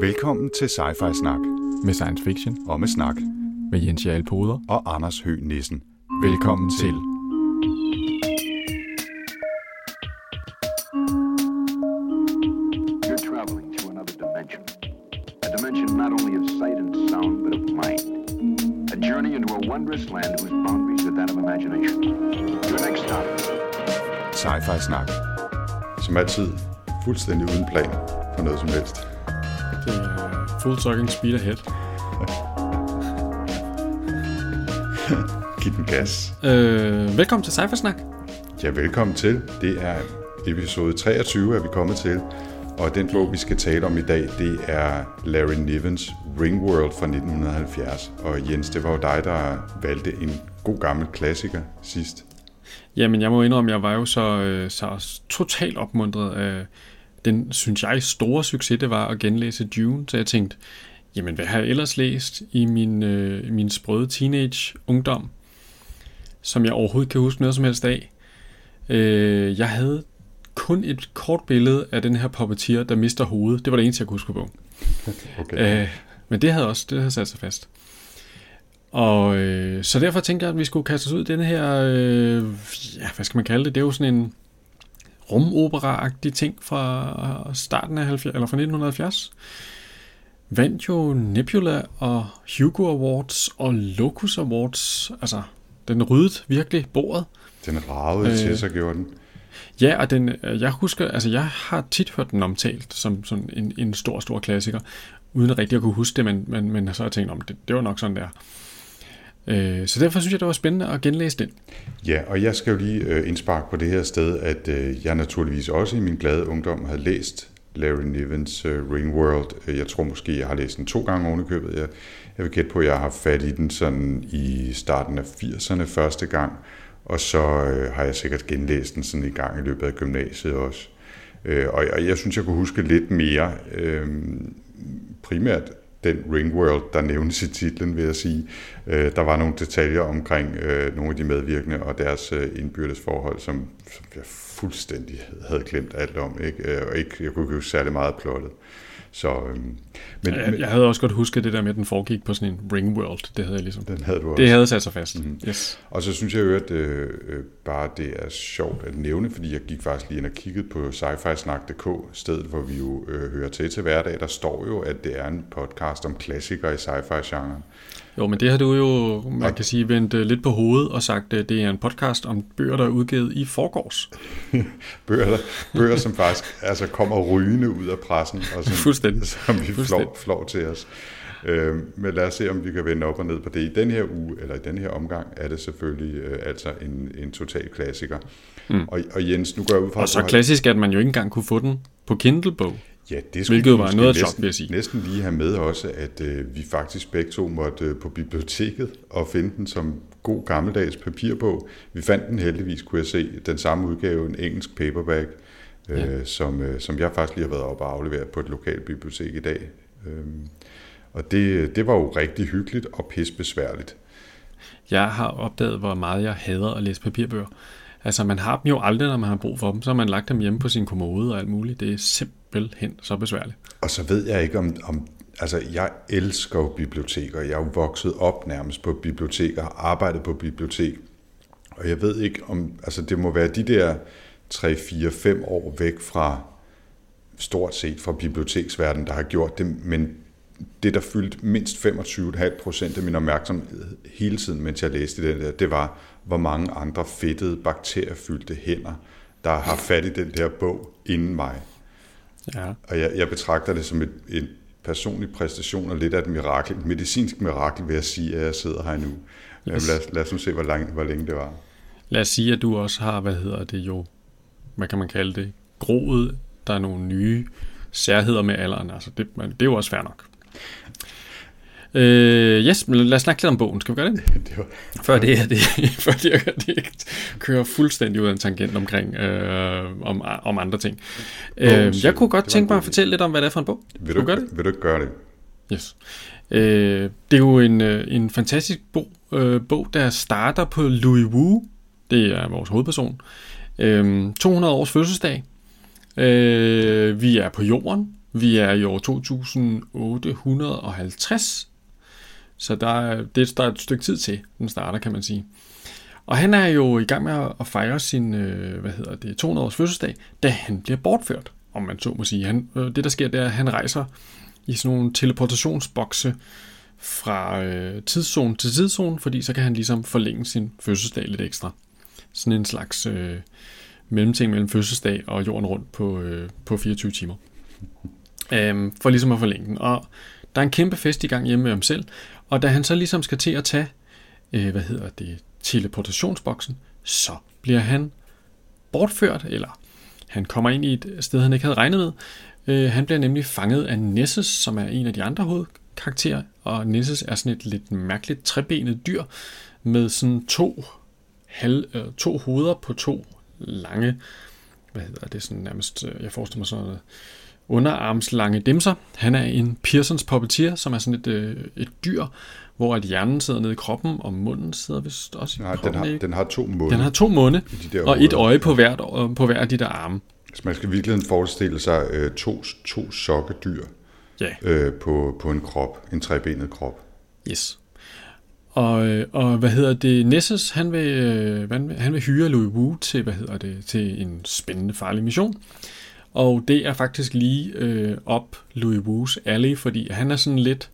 Velkommen til Sci-Fi Snak med science fiction og med snak med Jens Jarl Poder. og Anders Høgh Nissen. Velkommen til. You're traveling to another dimension. A dimension not only of sight and sound, but of mind. A journey into a wondrous land whose boundaries are that of imagination. Your next stop, Sci-Fi Snak. Som altid fuldstændig uden plan for noget som helst. Det er full sucking speed ahead. Giv den gas. Øh, velkommen til Cypher Snak. Ja, velkommen til. Det er episode 23, er vi kommet til. Og den bog, vi skal tale om i dag, det er Larry Nivens Ringworld fra 1970. Og Jens, det var jo dig, der valgte en god gammel klassiker sidst. Jamen, jeg må indrømme, jeg var jo så, øh, så totalt opmuntret af den, synes jeg, store succes, det var at genlæse Dune. Så jeg tænkte, jamen, hvad har jeg ellers læst i min, øh, min sprøde teenage-ungdom, som jeg overhovedet kan huske noget som helst af? Øh, jeg havde kun et kort billede af den her puppeteer, der mister hovedet. Det var det eneste, jeg kunne huske på. Okay. Øh, men det havde også det havde sat sig fast. Og øh, så derfor tænkte jeg, at vi skulle kaste os ud i den her, øh, ja, hvad skal man kalde det? Det er jo sådan en rumopera-agtig ting fra starten af 70, eller fra 1970. Vandt jo Nebula og Hugo Awards og Locus Awards. Altså, den ryddede virkelig bordet. Den ragede øh, til Øh. sig, gjorde den. Ja, og den, øh, jeg husker, altså jeg har tit hørt den omtalt som sådan en, en stor, stor klassiker, uden rigtig at kunne huske det, men, men, men så har jeg tænkt, om det, det var nok sådan der. Øh, så derfor synes jeg, det var spændende at genlæse den. Ja, og jeg skal jo lige øh, indsparke på det her sted, at øh, jeg naturligvis også i min glade ungdom havde læst Larry Nivens øh, Ringworld. Øh, jeg tror måske, jeg har læst den to gange ovenikøbet. Jeg, jeg vil gætte på, at jeg har haft fat i den sådan i starten af 80'erne første gang, og så øh, har jeg sikkert genlæst den sådan i gang i løbet af gymnasiet også. Øh, og, og jeg synes, jeg kunne huske lidt mere, øh, primært den Ringworld, der nævnes i titlen, vil jeg sige. Øh, der var nogle detaljer omkring øh, nogle af de medvirkende og deres øh, indbyrdes forhold, som, som jeg fuldstændig havde glemt alt om. Ikke? Øh, og ikke, jeg kunne ikke huske særlig meget af plottet. Så, øh, men, Jeg, jeg havde også godt husket det der med, at den foregik på sådan en ring world. Det havde jeg ligesom. den havde du også. Det havde sat sig fast. Mhm. Mm-hmm. Yes. Og så synes jeg jo, at øh, øh, bare det er sjovt at nævne, fordi jeg gik faktisk lige ind og kiggede på sci-fi-snak.dk, stedet hvor vi jo øh, hører til til hverdag. Der står jo, at det er en podcast om klassikere i sci-fi-genren. Jo, men det har du jo, man kan sige, vendt øh, lidt på hovedet og sagt, at det er en podcast om bøger, der er udgivet i forgårs. Bøger, der, bøger som faktisk altså, kommer rygende ud af pressen, og som, Fuldstændig. som vi Fuldstændig. flår, flår til os. Øh, men lad os se, om vi kan vende op og ned på det. I den her uge, eller i den her omgang, er det selvfølgelig øh, altså en, en total klassiker. Mm. Og, og Jens, nu går jeg ud fra... Og så klassisk, at man jo ikke engang kunne få den på Kindle-bog. Ja, det skulle Hvilket vi var noget af chok, vil jeg sige. Næsten lige have med også, at øh, vi faktisk begge to måtte øh, på biblioteket og finde den som god gammeldags papirbog. Vi fandt den heldigvis, kunne jeg se, den samme udgave, en engelsk paperback, øh, Ja. som, øh, som jeg faktisk lige har været op og afleveret på et lokalt bibliotek i dag. Øhm, og det, det var jo rigtig hyggeligt og pissebesværligt. Jeg har opdaget, hvor meget jeg hader at læse papirbøger. Altså, man har dem jo aldrig, når man har brug for dem. Så har man lagt dem hjemme på sin kommode og alt muligt. Det er simpelthen så besværligt. Og så ved jeg ikke om, om altså jeg elsker jo biblioteker. Jeg er jo vokset op nærmest på biblioteker, har arbejdet på bibliotek. Og jeg ved ikke om, altså det må være de der 3, 4, 5 år væk fra, stort set fra biblioteksverdenen, der har gjort det, men det, der fyldte mindst 25,5 procent af min opmærksomhed hele tiden, mens jeg læste den der, det var, hvor mange andre fedtede, bakteriefyldte hænder, der har fat i den der bog inden mig. Ja. Og jeg, jeg betragter det som et, en personlig præstation og lidt af et mirakel, et medicinsk mirakel, vil jeg sige, at jeg sidder her nu. Yes. Yes. Lad, os, lad os nu se, hvor, lang, hvor længe det var. Lad os sige, at du også har, hvad hedder det jo, hvad kan man kalde det, groet, der er nogle nye særheder med alderen. Altså, det, det er jo også fair nok. Øh, yes, men lad os snakke lidt om bogen. Skal vi gøre det? det var, Før det, er det, før det, er- det kører fuldstændig ud af en tangent omkring øh, om, om andre ting. Øh, jeg kunne godt tænke mig at fortælle lidt om, hvad det er for en bog. vil, du, gøre det? vil du ikke gøre det? Yes. Øh, det er jo en, øh, en fantastisk bog, øh, bog, der starter på Louis Wu. Det er vores hovedperson. Øh, 200 års fødselsdag. Øh, vi er på jorden. Vi er i år 2850, så der er, det, der er et stykke tid til, den starter, kan man sige. Og han er jo i gang med at fejre sin, øh, hvad hedder det, 200 års fødselsdag, da han bliver bortført, om man så må sige. Han, øh, det, der sker, det er, at han rejser i sådan nogle teleportationsbokse fra øh, tidszone til tidszone, fordi så kan han ligesom forlænge sin fødselsdag lidt ekstra. Sådan en slags øh, mellemting mellem fødselsdag og jorden rundt på, øh, på 24 timer. Øhm, for ligesom at forlænge den. Og der er en kæmpe fest i gang hjemme med ham selv, og da han så ligesom skal til at tage, øh, hvad hedder det, teleportationsboksen, så bliver han bortført, eller han kommer ind i et sted, han ikke havde regnet med. Øh, han bliver nemlig fanget af Nessus, som er en af de andre hovedkarakterer, og Nessus er sådan et lidt mærkeligt trebenet dyr, med sådan to, halv, øh, to hoveder på to lange, hvad hedder det, sådan nærmest, øh, jeg forestiller mig sådan noget, underarmslange dimser. Han er en Pearsons puppeteer, som er sådan et, øh, et dyr, hvor at hjernen sidder nede i kroppen, og munden sidder vist også i Nej, kroppen. den har, ikke? den har to munde. den har to munde, de og et øje på hvert, på hver af de der arme. Så man skal i virkeligheden forestille sig øh, to, to sokkedyr Ja, øh, på, på en krop, en trebenet krop. yes. Og, øh, og hvad hedder det? Nessus, han vil, øh, han vil, han vil hyre Louis Wu til, hvad hedder det, til en spændende, farlig mission. Og det er faktisk lige øh, op Louis Wu's alley, fordi han er sådan lidt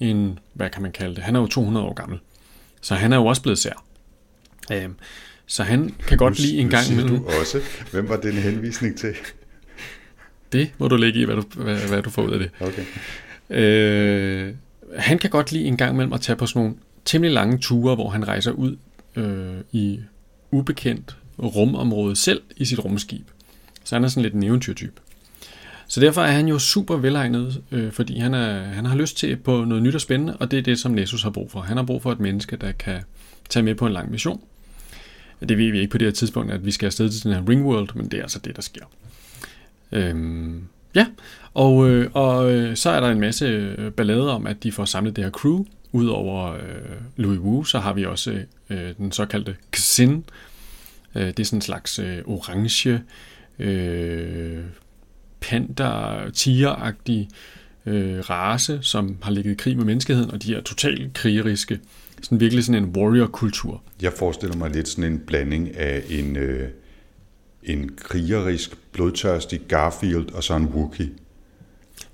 en, hvad kan man kalde det, han er jo 200 år gammel. Så han er jo også blevet sær. Øhm, så han kan godt Nu- lide en gang imellem. du også. Hvem var den henvisning til? Det må du lægge i, hvad du, hvad, hvad du får ud af det. Okay. Øh, han kan godt lide en gang imellem at tage på sådan nogle temmelig lange ture, hvor han rejser ud øh, i ubekendt rumområde selv i sit rumskib. Så han er sådan lidt en eventyrtype. Så derfor er han jo super velegnet, øh, fordi han, er, han har lyst til på noget nyt og spændende, og det er det, som Nessus har brug for. Han har brug for et menneske, der kan tage med på en lang mission. Det ved vi ikke på det her tidspunkt, at vi skal afsted til den her Ringworld, men det er altså det, der sker. Øhm, ja, og, øh, og øh, så er der en masse øh, ballade om, at de får samlet det her crew. Udover øh, Louis Wu, så har vi også øh, den såkaldte Xin. Øh, det er sådan en slags øh, orange, øh, panda, tigeragtig øh, race, som har ligget i krig med menneskeheden, og de er totalt krigeriske. Sådan virkelig sådan en warrior-kultur. Jeg forestiller mig lidt sådan en blanding af en, øh, en krigerisk, blodtørstig Garfield og så en Wookie.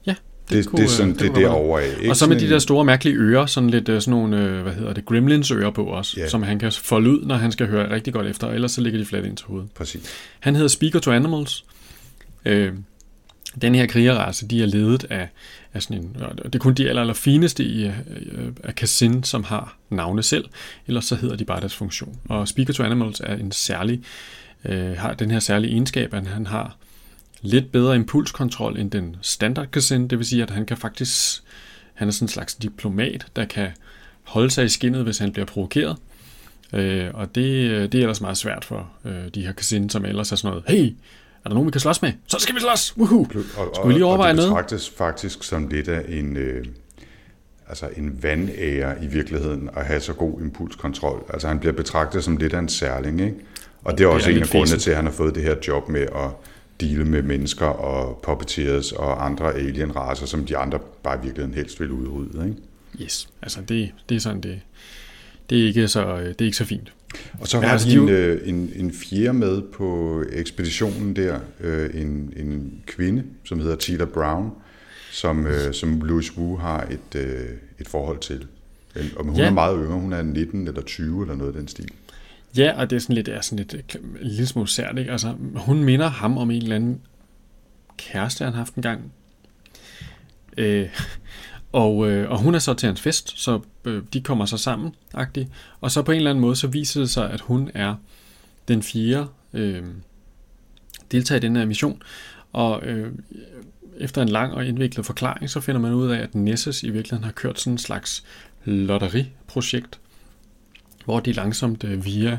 Ja, Det, det, det er sådan, det, det kunne godt derovre af. være. Og så med de der store mærkelige ører, sådan lidt øh, sådan nogle, øh, hvad hedder det, gremlins ører på os, Ja. som han kan folde ud, når han skal høre rigtig godt efter, ellers så ligger de fladt ind til hovedet. Præcis. Han hedder Speaker to Animals. Øh, den her krigerrace, de er ledet af, af sådan en, det er kun de aller, aller fineste i, øh, af Kassin, som har navne selv, ellers så hedder de bare deres funktion. Og Speaker to Animals er en særlig, øh, har den her særlige egenskab, at han har lidt bedre impulskontrol end den standard Kassin, det vil sige, at han kan faktisk, han er sådan en slags diplomat, der kan holde sig i skinnet, hvis han bliver provokeret. Øh, og det, det er ellers meget svært for øh, de her Kassin, som ellers er sådan noget, hey, er der nogen, vi kan slås med? Så skal vi slås! Woohoo! Og, Skulle vi lige overveje og det noget? betragtes faktisk som lidt af en, øh, altså en vandære i virkeligheden at have så god impulskontrol. Altså han bliver betragtet som lidt af en særling, ikke? Og det er også er en af grundene til, at han har fået det her job med at deale med mennesker og puppeteers og andre alien-racer, som de andre bare i virkeligheden helst vil udrydde, ikke? Yes, altså det, det er sådan, det, det, er ikke så, øh, det er ikke så fint. Og så har altså, de en, øh, en, en fjerde med på ekspeditionen der, øh, en, en kvinde, som hedder Tita Brown, som, øh, som Louis Wu har et, øh, et forhold til. Og hun Ja. er meget yngre, hun er 19 eller 20 eller noget af den stil. Ja, og det er sådan lidt, er sådan lidt øh, lidt en lille smule sært, ikke? Altså, hun minder ham om en eller anden kæreste, han har haft en gang. Øh, og, øh, og hun er så til hans fest, så øh, de kommer så sammen, agtig. Og så på en eller anden måde, så viser det sig, at hun er den fjerde øh, deltager i den her mission. Og øh, efter en lang og indviklet forklaring, så finder man ud af, at Nessus i virkeligheden har kørt sådan en slags lotteriprojekt, hvor de langsomt øh, via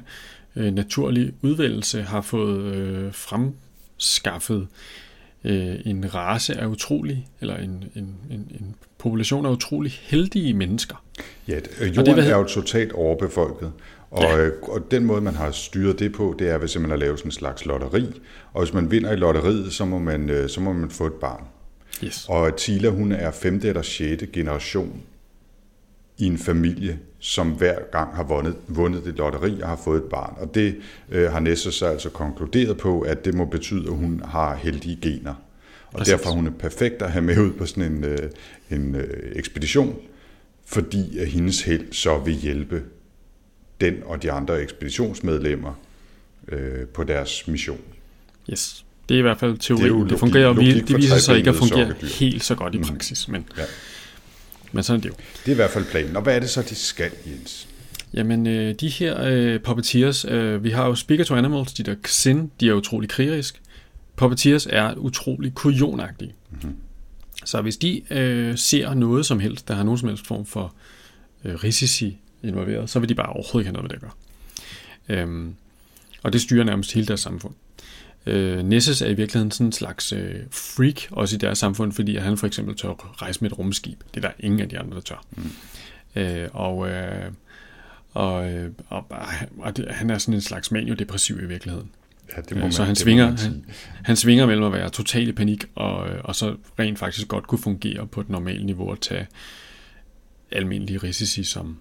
øh, naturlig udvælgelse har fået øh, fremskaffet en race af utrolig, eller en, en, en, en population af utrolig heldige mennesker. Ja, jorden hedder- er jo totalt overbefolket. Og, Ja. og den måde, man har styret det på, det er ved simpelthen at lave sådan en slags lotteri. Og hvis man vinder i lotteriet, så må man, så må man få et barn. Yes. Og Tila, hun er femte eller sjette generation i en familie, som hver gang har vundet, vundet det lotteri og har fået et barn. Og det øh, har Nessus altså konkluderet på, at det må betyde, at hun har heldige gener. Og Præcis. derfor er hun er perfekt at have med ud på sådan en, øh, en øh, ekspedition, fordi at hendes held så vil hjælpe den og de andre ekspeditionsmedlemmer øh, på deres mission. Yes. Det er i hvert fald teori. Det Det, logik- det fungerer, og vi- det viser sig ikke at fungere sokkedyr. helt så godt i praksis, men, Ja. Men sådan er det jo. Det er i hvert fald planen. Og hvad er det så, de skal, Jens? Jamen, øh, de her øh, puppeteers, øh, vi har jo Speaker to Animals, de der Xin, de er utrolig krigerisk. Puppeteers er utrolig kujonagtige. Mm-hmm. Så hvis de øh, ser noget som helst, der har nogen som helst form for øh, risici involveret, så vil de bare overhovedet ikke have noget med det at gøre. Øhm, og det styrer nærmest hele deres samfund. Øh, Nessus er i virkeligheden sådan en slags øh, freak, også i deres samfund, fordi han for eksempel tør rejse med et rumskib. Det er der ingen af de andre, der tør. Mm. Øh, og øh, og, øh, og, og det, han er sådan en slags maniodepressiv i virkeligheden. Ja, det Øh, man, så han det må svinger, man han, han svinger mellem at være total i panik, og, øh, og så rent faktisk godt kunne fungere på et normalt niveau og tage almindelige risici, som,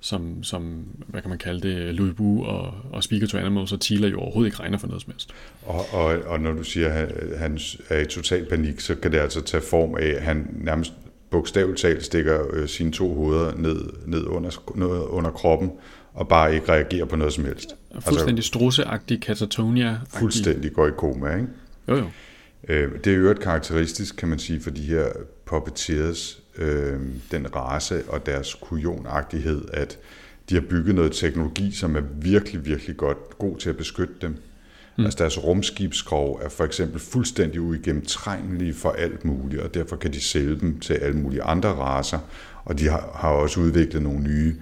som, som hvad kan man kalde det, Louis Wu og, og Speaker to Animals og Tila jo overhovedet ikke regner for noget som helst. Og, og, og når du siger, at han er i total panik, så kan det altså tage form af, at han nærmest bogstaveligt talt stikker øh, sine to hoveder ned, ned under, ned under kroppen, og bare ikke reagerer på noget som helst. Fuldstændig strusseagtig, katatonia Altså, fuldstændig går i koma, ikke? Jo, jo. Øh, Det er jo et karakteristisk, kan man sige, for de her puppeteers, øh, den race og deres kujonagtighed, at de har bygget noget teknologi, som er virkelig, virkelig godt god til at beskytte dem. Mm. Altså deres rumskibsskrog er for eksempel fuldstændig uigennemtrængelige for alt muligt, og derfor kan de sælge dem til alle mulige andre raser, og de har, har også udviklet nogle nye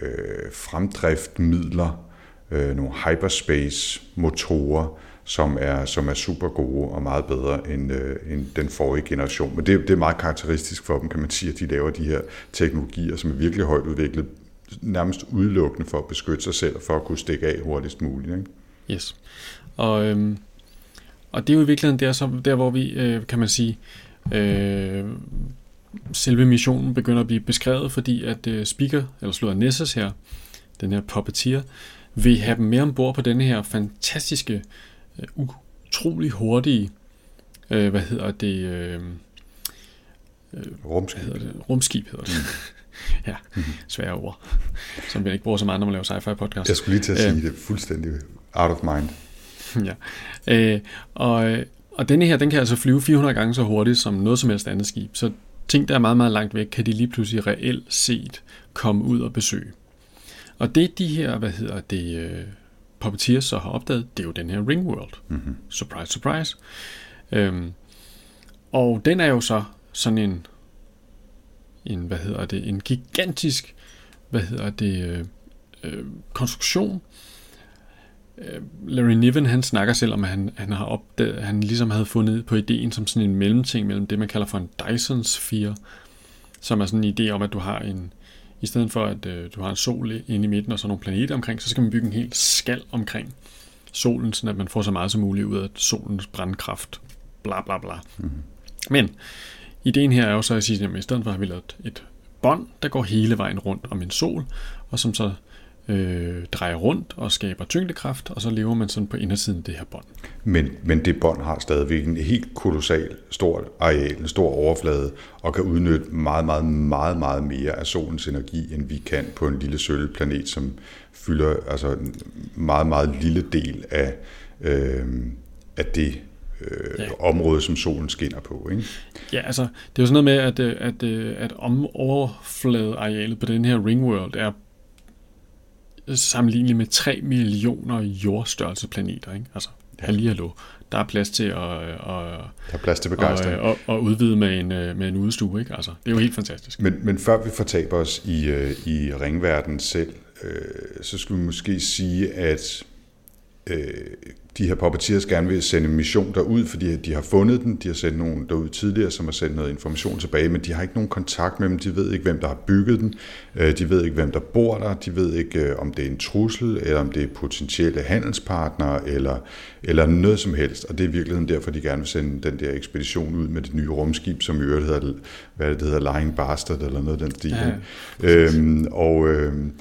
øh, fremdriftmidler, øh, nogle hyperspace-motorer, som er, som er super gode og meget bedre end, øh, end den forrige generation. Men det, det er meget karakteristisk for dem, kan man sige, at de laver de her teknologier, som er virkelig højt udviklet, nærmest udelukkende for at beskytte sig selv og for at kunne stikke af hurtigst muligt. Ikke? Yes. Og, øhm, og det er jo i virkeligheden der, så, der hvor vi, øh, kan man sige, øh, selve missionen begynder at blive beskrevet, fordi at øh, Speaker, eller slået Nessus her, den her puppeteer, vil have dem med ombord på denne her fantastiske, øh, utrolig hurtige, øh, hvad hedder det, øh, Rumskib. hvad hedder det, rumskib hedder det. ja, svære ord, som vi ikke bruger så meget, når man laver sci-fi podcast. Jeg skulle lige til at Øh. sige det fuldstændig out of mind. ja. Øh, og, og denne her, den kan altså flyve 400 gange så hurtigt som noget som helst andet skib. Så ting, der er meget, meget langt væk, kan de lige pludselig reelt set komme ud og besøge. Og det de her, hvad hedder det, øh, puppeteers så har opdaget, det er jo den her Ringworld. Mm-hmm. Surprise, surprise. Øhm, og den er jo så sådan en, en, hvad hedder det, en gigantisk, hvad hedder det, øh, øh, konstruktion, Øh, Larry Niven, han snakker selv om, at han, han har opdaget, han ligesom havde fundet på ideen som sådan en mellemting mellem det, man kalder for en Dyson Sphere, som er sådan en idé om, at du har en, i stedet for at øh, du har en sol inde i midten og så nogle planeter omkring, så skal man bygge en helt skal omkring solen, så at man får så meget som muligt ud af solens brandkraft. Bla bla bla. Mm-hmm. Men ideen her er jo så at sige, at i stedet for har vi lavet et bånd, der går hele vejen rundt om en sol, og som så øh, drejer rundt og skaber tyngdekraft, og så lever man sådan på indersiden af det her bånd. Men, men det bånd har stadigvæk en helt kolossal stor areal, en stor overflade, og kan udnytte meget, meget, meget, meget mere af solens energi, end vi kan på en lille sølvplanet, som fylder altså en meget, meget lille del af, øh, af det øh, Ja. område, som solen skinner på. Ikke? Ja, altså, det er jo sådan noget med, at, øh, at, øh, at om overfladearealet på den her Ringworld er sammenligneligt med 3 millioner jordstørrelseplaneter. Ikke? Altså, hallo. Der er plads til at, at, Der er plads til at, begejstring. at, at udvide med en, øh, med en udstue. Ikke? Altså, det er jo helt fantastisk. Men, men før vi fortaber os i, øh, i ringverdenen selv, øh, så skulle vi måske sige, at øh, de her puppeteers gerne vil sende en mission derud, fordi de har fundet den, de har sendt nogen derud tidligere, som har sendt noget information tilbage, men de har ikke nogen kontakt med dem, de ved ikke, hvem der har bygget den, øh, de ved ikke, hvem der bor der, de ved ikke, øh, om det er en trussel, eller om det er potentielle handelspartnere, eller, eller noget som helst, og det er i virkeligheden derfor, de gerne vil sende den der ekspedition ud med det nye rumskib, som i øvrigt hedder, hvad det hedder, Lying Bastard, eller noget af den stil. Ja, øhm, og, øhm,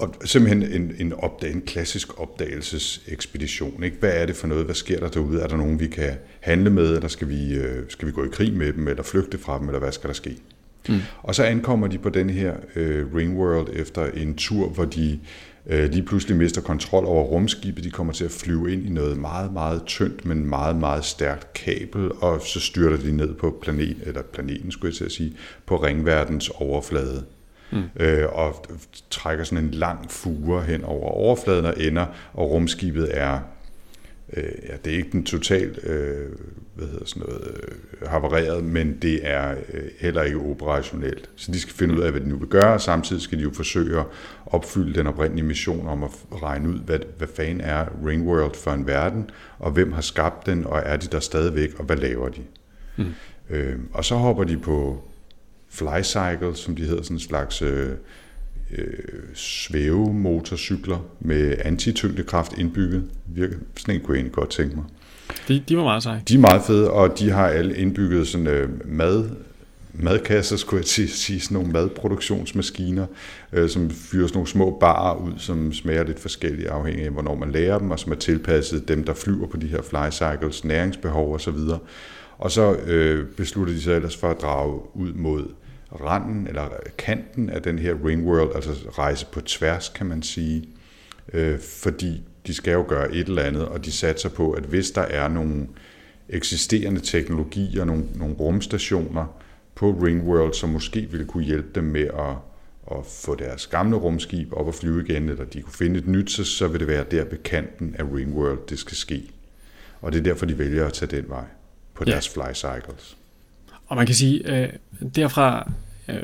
og simpelthen en, en, opdag, en klassisk opdagelsesekspedition. Ikke? Hvad er det for noget? Hvad sker der derude? Er der nogen, vi kan handle med, eller skal vi, øh, skal vi gå i krig med dem, eller flygte fra dem, eller hvad skal der ske? Mm. Og så ankommer de på den her øh, Ringworld efter en tur, hvor de øh, lige pludselig mister kontrol over rumskibet. De kommer til at flyve ind i noget meget, meget tyndt, men meget, meget stærkt kabel, og så styrter de ned på planet, eller planeten, skulle jeg til at sige, på ringverdens overflade mm. øh, og trækker sådan en lang fure hen over overfladen og ender, og rumskibet er, øh, ja, det er ikke den totalt, øh, hvad hedder sådan noget, øh, havareret, men det er øh, heller ikke operationelt. Så de skal finde ud af, hvad de nu vil gøre, og samtidig skal de jo forsøge at opfylde den oprindelige mission om at regne ud, hvad, hvad fanden er Ringworld for en verden, og hvem har skabt den, og er de der stadigvæk, og hvad laver de? Mm. Øh, og så hopper de på flycycle, som de hedder, sådan en slags øh, øh, svævemotorcykler med antityngdekraft indbygget. Virker, sådan en kunne jeg egentlig godt tænke mig. De, de var meget seje. De er meget fede, og de har alle indbygget sådan øh, mad, madkasser, skulle jeg sige, sige sådan nogle madproduktionsmaskiner, øh, som fyrer sådan nogle små barer ud, som smager lidt forskelligt afhængig af, hvornår man lærer dem, og som er tilpasset dem, der flyver på de her flycycles, næringsbehov osv. Og så øh, beslutter de sig ellers for at drage ud mod randen eller kanten af den her ringworld, altså rejse på tværs, kan man sige, øh, fordi de skal jo gøre et eller andet, og de satser på, at hvis der er nogle eksisterende teknologier, nogle, nogle rumstationer på Ringworld, som måske ville kunne hjælpe dem med at, at få deres gamle rumskib op og flyve igen, eller de kunne finde et nyt, så, så vil det være der ved kanten af Ringworld, det skal ske. Og det er derfor, de vælger at tage den vej på ja. deres fly cycles. Og man kan sige, øh, derfra, øh,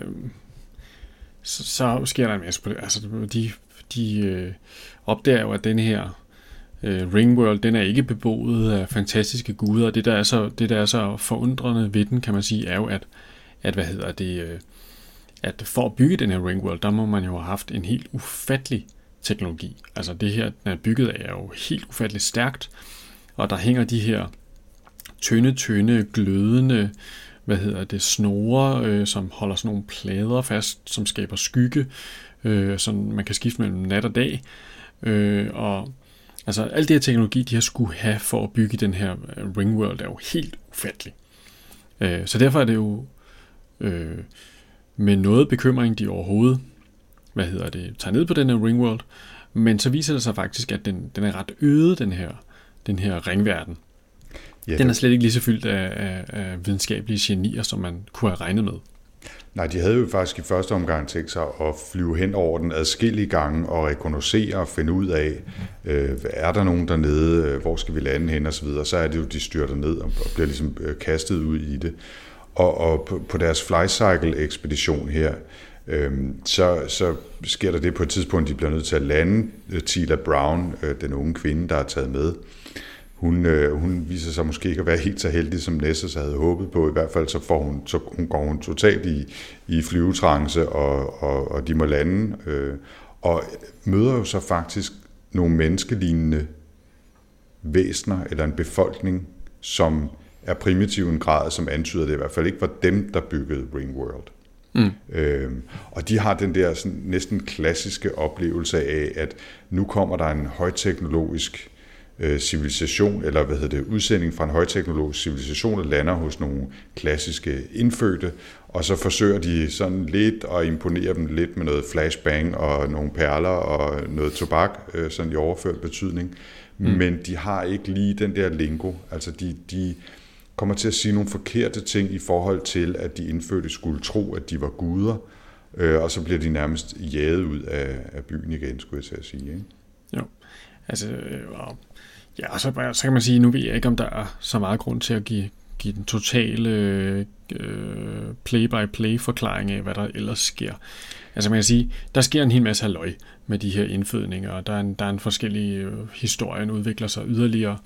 så, så sker der en masse på det. Altså, de, de øh, opdager jo, at den her øh, Ringworld, den er ikke beboet af fantastiske guder, og det der, er så, det, der er så forundrende ved den, kan man sige, er jo, at, at hvad hedder det, øh, at for at bygge den her Ringworld, der må man jo have haft en helt ufattelig teknologi. Altså det her, den er bygget af, er jo helt ufatteligt stærkt, og der hænger de her tynde, tynde, glødende hvad hedder det, snore, øh, som holder sådan nogle plader fast, som skaber skygge, øh, så man kan skifte mellem nat og dag. Øh, og altså alt det her teknologi, de har skulle have for at bygge den her øh, Ringworld, er jo helt ufattelig. Øh, så derfor er det jo øh, med noget bekymring, de overhovedet hvad hedder det, tager ned på den her Ringworld, men så viser det sig faktisk, at den, den er ret øde, den her, den her ringverden. Ja, den er slet ikke lige så fyldt af, af, af videnskabelige genier, som man kunne have regnet med. Nej, de havde jo faktisk i første omgang tænkt sig at flyve hen over den adskillige gange og rekognosere og finde ud af, øh, er der nogen dernede, øh, hvor skal vi lande hen osv. Så, så er det jo, de styrter ned og bliver ligesom øh, kastet ud i det. Og, og på, deres flycycle-ekspedition her, øh, så, så sker der det på et tidspunkt, de bliver nødt til at lande. Øh, Tila Brown, øh, den unge kvinde, der er taget med, hun, øh, hun viser sig måske ikke at være helt så heldig, som Nessus havde håbet på. I hvert fald så, får hun, så hun går hun totalt i, i flyvetrance, og, og, og de må lande. Øh, og møder jo så faktisk nogle menneskelignende væsner, eller en befolkning, som er primitiv en grad, som antyder, det i hvert fald ikke var dem, der byggede Ringworld. Mm. Øhm, og de har den der sådan, næsten klassiske oplevelse af, at nu kommer der en højteknologisk Øh, civilisation, eller hvad hedder det, udsending fra en højteknologisk civilisation, der lander hos nogle klassiske indfødte, og så forsøger de sådan lidt at imponere dem lidt med noget flashbang og nogle perler og noget tobak, øh, sådan i overført betydning. Mm. Men de har ikke lige den der lingo. Altså de, de kommer til at sige nogle forkerte ting i forhold til, at de indfødte skulle tro, at de var guder, øh, og så bliver de nærmest jaget ud af, af byen igen, skulle jeg til at sige. Ikke? Jo, altså, og Ja, og så, så kan man sige, nu ved jeg ikke, om der er så meget grund til at give, give den totale øh, play-by-play forklaring af, hvad der ellers sker. Altså man kan sige, der sker en hel masse halvøj med de her indfødninger, og der er en, der er en forskellig øh, historien udvikler sig yderligere.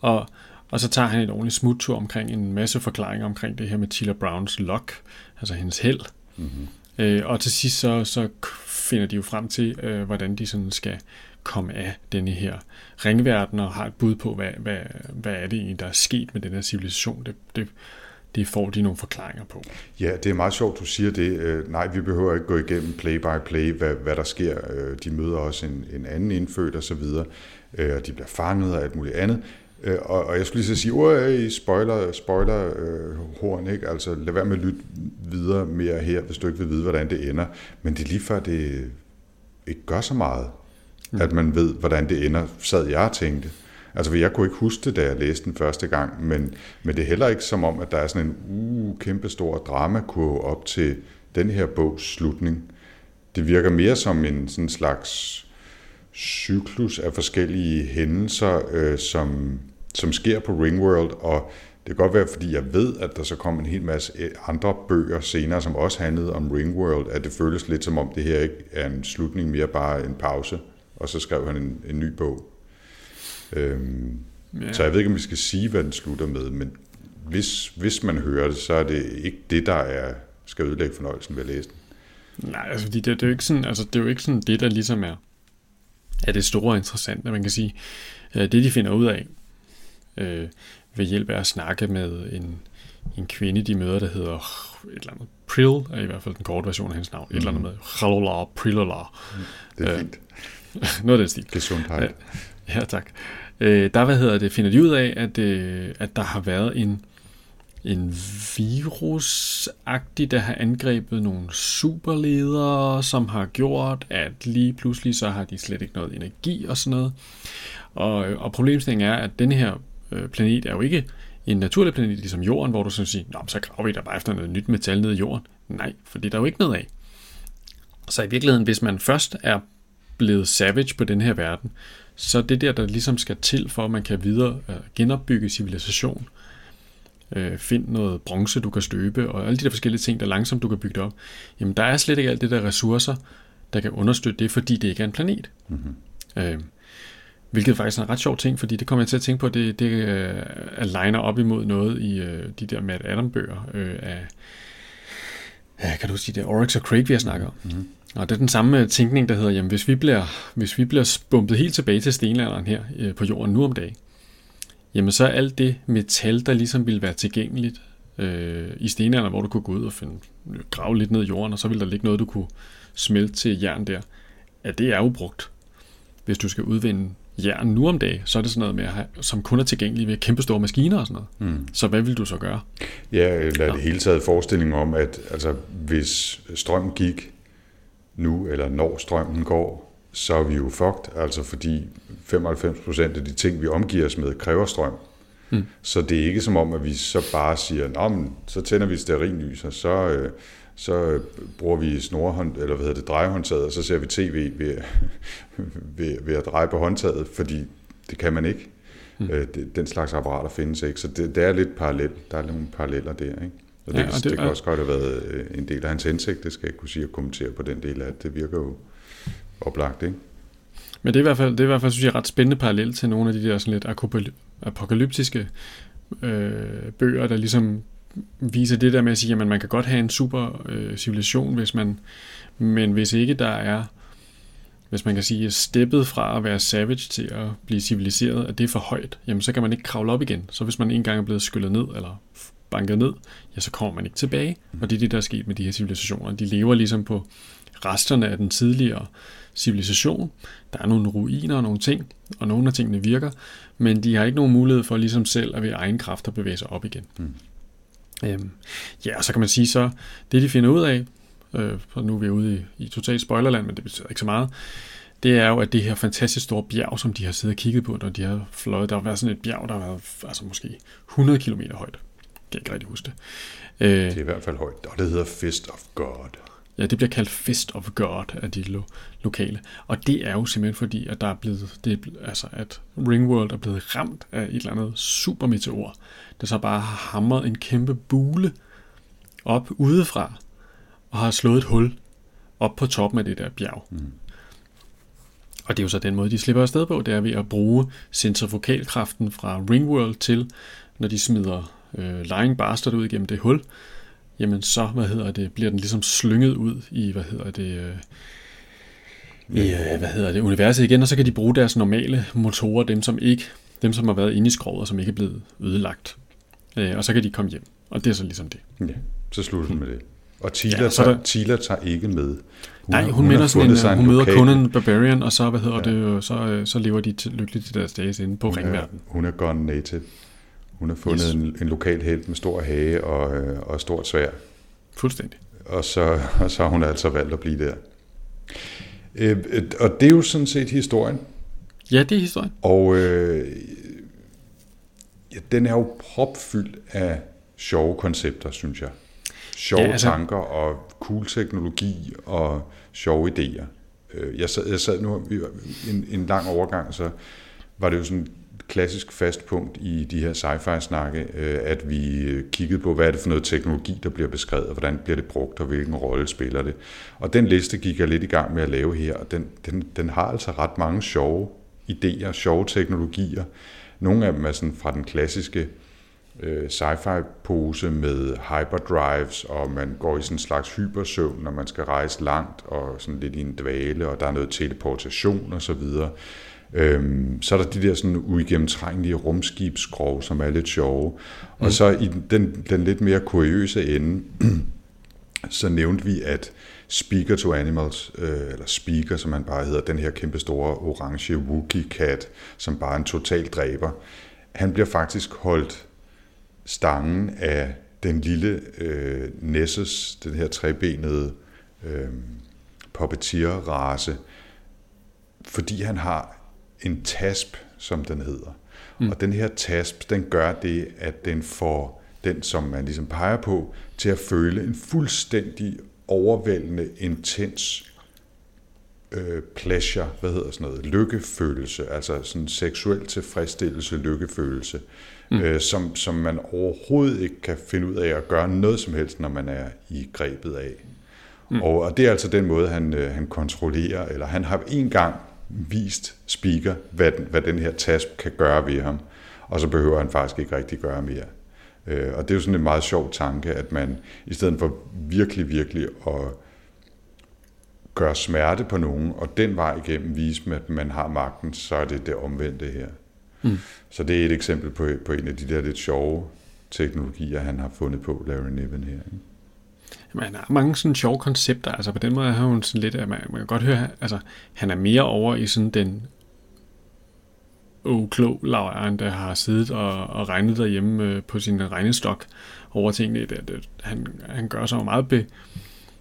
Og, og så tager han et ordentligt smuttur omkring en masse forklaringer omkring det her med Tila Browns luck, altså hendes held. Mm-hmm. Øh, og til sidst så, så finder de jo frem til, øh, hvordan de sådan skal komme af denne her ringverden og har et bud på, hvad, hvad, hvad er det egentlig, der er sket med den her civilisation. Det, det, det får de nogle forklaringer på. Ja, det er meget sjovt, du siger det. Øh, nej, vi behøver ikke gå igennem play-by-play, hvad, hvad der sker. Øh, de møder også en, en anden indfødt og så videre, øh, og de bliver fanget og alt muligt andet. Og, og jeg skulle lige så sige, at spoiler, spoiler øh, horn, ikke? Altså, lad være med at lytte videre mere her, hvis du ikke vil vide, hvordan det ender. Men det er lige før, det ikke gør så meget, mm. at man ved, hvordan det ender, sad jeg og tænkte. Altså, jeg kunne ikke huske det, da jeg læste den første gang, men, men det er heller ikke som om, at der er sådan en uh, kæmpe stor dramakurve op til den her bogs slutning. Det virker mere som en sådan slags cyklus af forskellige hændelser, øh, som, som sker på Ringworld, og det kan godt være, fordi jeg ved, at der så kom en hel masse øh, andre bøger senere, som også handlede om Ringworld, at det føles lidt som om det her ikke er en slutning, mere bare en pause, og så skrev han en, en ny bog. Øhm, ja. Så jeg ved ikke, om vi skal sige, hvad den slutter med, men hvis, hvis man hører det, så er det ikke det, der er, skal ødelægge fornøjelsen ved at læse den. Nej, altså det, det, er jo ikke sådan, altså, det er jo ikke sådan det, der ligesom er, er det store og interessante. Man kan sige, øh, det de finder ud af, øh, ved hjælp af at snakke med en, en kvinde, de møder, der hedder et eller andet Prill, er i hvert fald den korte version af hendes navn, mm. et eller andet mhm. med Chalola Prillala. Mm, det er fint. noget af den stil. Gesundheit. Ja, tak. Øh, der hvad hedder det, finder de ud af, at, øh, at der har været en, en virusagtig, der har angrebet nogle superledere, som har gjort, at lige pludselig så har de slet ikke noget energi og sådan noget. Og, og problemstillingen er, at den her øh, planet er jo ikke en naturlig planet, ligesom jorden, hvor du sådan siger, Nå, så graver vi der bare efter noget nyt metal ned i jorden. Nej, for det er der jo ikke noget af. Så i virkeligheden, hvis man først er blevet savage på den her verden, så det der, der ligesom skal til, for at man kan videre øh, genopbygge civilisation, øh, find noget bronze, du kan støbe, og alle de der forskellige ting, der langsomt du kan bygge det op, jamen der er slet ikke alt det der ressourcer, der kan understøtte det, fordi det ikke er en planet. Mm-hmm. Øh, hvilket faktisk er en ret sjov ting, fordi det kommer jeg til at tænke på, det, det øh, aligner op imod noget i øh, de der Matt Adam-bøger øh, af, kan du sige det, Oryx og Craig, vi har snakket om. Mm-hmm. Og det er den samme øh, tænkning, der hedder, jamen hvis vi bliver, hvis vi bliver bumpet helt tilbage til stenalderen her øh, på jorden nu om dagen, jamen så er alt det metal, der ligesom ville være tilgængeligt øh, i stenalderen, hvor du kunne gå ud og finde, grave lidt ned i jorden, og så ville der ligge noget, du kunne smelte til jern der, at det er ubrugt. Hvis du skal udvinde jern nu om dagen, så er det sådan noget med, at have, som kun er tilgængeligt ved kæmpe store maskiner og sådan noget. Mm. Så hvad vil du så gøre? Ja, eller ja. det hele taget forestilling om, at altså, hvis strøm gik nu, eller når strømmen går, så er vi jo fucked, altså fordi 95% af de ting, vi omgiver os med, kræver strøm. Mm. Så det er ikke som om, at vi så bare siger, Nå, men, så tænder vi sterinlys, og så, øh, så bruger vi snorhånd, eller hvad hedder det, drejehåndtaget, og så ser vi tv ved, ved, ved at dreje på håndtaget, fordi det kan man ikke. Mm. Øh, det, den slags apparater findes ikke, så det, det er lidt parallelt. Der er nogle paralleller der, ikke? Og det, ja, og det, det kan også godt have været øh, en del af hans hensigt, det skal jeg kunne sige at kommentere på den del af det. Det virker jo oplagt, ikke? Men det er i hvert fald, det er i hvert fald synes jeg, ret spændende parallel til nogle af de der sådan lidt apokalyptiske øh, bøger, der ligesom viser det der med at sige, at man kan godt have en super øh, civilisation, hvis man, men hvis ikke der er, hvis man kan sige, steppet fra at være savage til at blive civiliseret, at det er for højt, jamen så kan man ikke kravle op igen. Så hvis man engang er blevet skyllet ned, eller banket ned, ja, så kommer man ikke tilbage. Og det er det, der er sket med de her civilisationer. De lever ligesom på resterne af den tidligere civilisation. Der er nogle ruiner og nogle ting, og nogle af tingene virker, men de har ikke nogen mulighed for ligesom selv at ved egen kraft at bevæge sig op igen. Mm. Øhm, ja, og så kan man sige så, det de finder ud af, øh, for nu er vi ude i, i totalt spoilerland, men det betyder ikke så meget, det er jo, at det her fantastisk store bjerg, som de har siddet og kigget på, når de har fløjet, der har været sådan et bjerg, der har været altså måske 100 km højt Jeg kan ikke rigtig huske det. Øh, det er i hvert fald højt, og det hedder Fist of God. Ja, det bliver kaldt Fist of God af de lo- lokale. Og det er jo simpelthen fordi, at der er blevet, det er, altså at Ringworld er blevet ramt af et eller andet supermeteor, der så bare har hamret en kæmpe bule op udefra og har slået et hul op på toppen af det der bjerg. Mm. Og det er jo så den måde, de slipper afsted på, det er ved at bruge centrifugalkraften fra Ringworld til, når de smider øh, Lying Bastard ud igennem det hul, jamen så, hvad hedder det, bliver den ligesom slynget ud i, hvad hedder det, øh, i, øh, hvad hedder det, universet igen, og så kan de bruge deres normale motorer, dem som ikke, dem som har været inde i skroget, og som ikke er blevet ødelagt. Øh, og så kan de komme hjem. Og det er så ligesom det. Ja, så slutter med det. Og Tila, ja, tager, der... Tila tager ikke med. Hun Nej, hun, hun, minder sådan en, hun møder kunden Barbarian, og så, hvad hedder ja. det, så, øh, så lever de lykkeligt til deres dage inde på hun ringverden. Er, hun er gone native. Hun har fundet yes. en, en lokal held med stor hage og, øh, og stort svær. Fuldstændig. Og så, og så har hun altså valgt at blive der. Øh, og det er jo sådan set historien. Ja, det er historien. Og øh, ja, den er jo propfyldt af sjove koncepter, synes jeg. Sjove ja, altså... tanker og cool teknologi og sjove idéer. Øh, jeg sad, jeg sad nu en, en lang overgang, så var det jo sådan klassisk fast punkt i de her sci-fi-snakke, øh, at vi øh, kiggede på, hvad er det for noget teknologi, der bliver beskrevet, hvordan bliver det brugt, og hvilken rolle spiller det. Og den liste gik jeg lidt i gang med at lave her, og den, den, den har altså ret mange sjove idéer, sjove teknologier. Nogle af dem er sådan fra den klassiske øh, sci-fi-pose med hyperdrives, og man går i sådan en slags hypersøvn, når man skal rejse langt, og sådan lidt i en dvale, og der er noget teleportation og så videre. Øhm, så er der de der sådan uigennemtrængelige rumskibsskrog, som er lidt sjove. Mm. Og så i den, den lidt mere kuriøse ende, så nævnte vi, at Speaker to Animals, øh, eller Speaker, som han bare hedder, den her kæmpe store orange Wookiee-kat, som bare er en total dræber, han bliver faktisk holdt stangen af den lille øh, Nessus, den her trebenede øh, puppeteer-race, fordi han har en tasp, som den hedder. Mm. Og den her tasp, den gør det, at den får den, som man ligesom peger på, til at føle en fuldstændig overvældende, intens øh, pleasure, hvad hedder sådan noget, lykkefølelse, altså sådan seksuel tilfredsstillelse, lykkefølelse, mm. øh, som, som man overhovedet ikke kan finde ud af at gøre noget som helst, når man er i grebet af. Mm. Og, og det er altså den måde, han, øh, han kontrollerer, eller han har en gang vist speaker, hvad den, hvad den her tasp kan gøre ved ham, og så behøver han faktisk ikke rigtig gøre mere. Øh, og det er jo sådan en meget sjov tanke, at man i stedet for virkelig, virkelig at gøre smerte på nogen, og den vej igennem vise, at man har magten, så er det det omvendte her. Mm. Så det er et eksempel på, på en af de der lidt sjove teknologier, han har fundet på, Larry Niven her. Ikke? Han har mange sådan sjove koncepter. Altså på den måde har hun sådan lidt, at man, man kan godt høre, altså han er mere over i sådan den klog laveren, der har siddet og, og regnet derhjemme øh, på sin regnestok over tingene. Det, det, han, han gør sig meget be,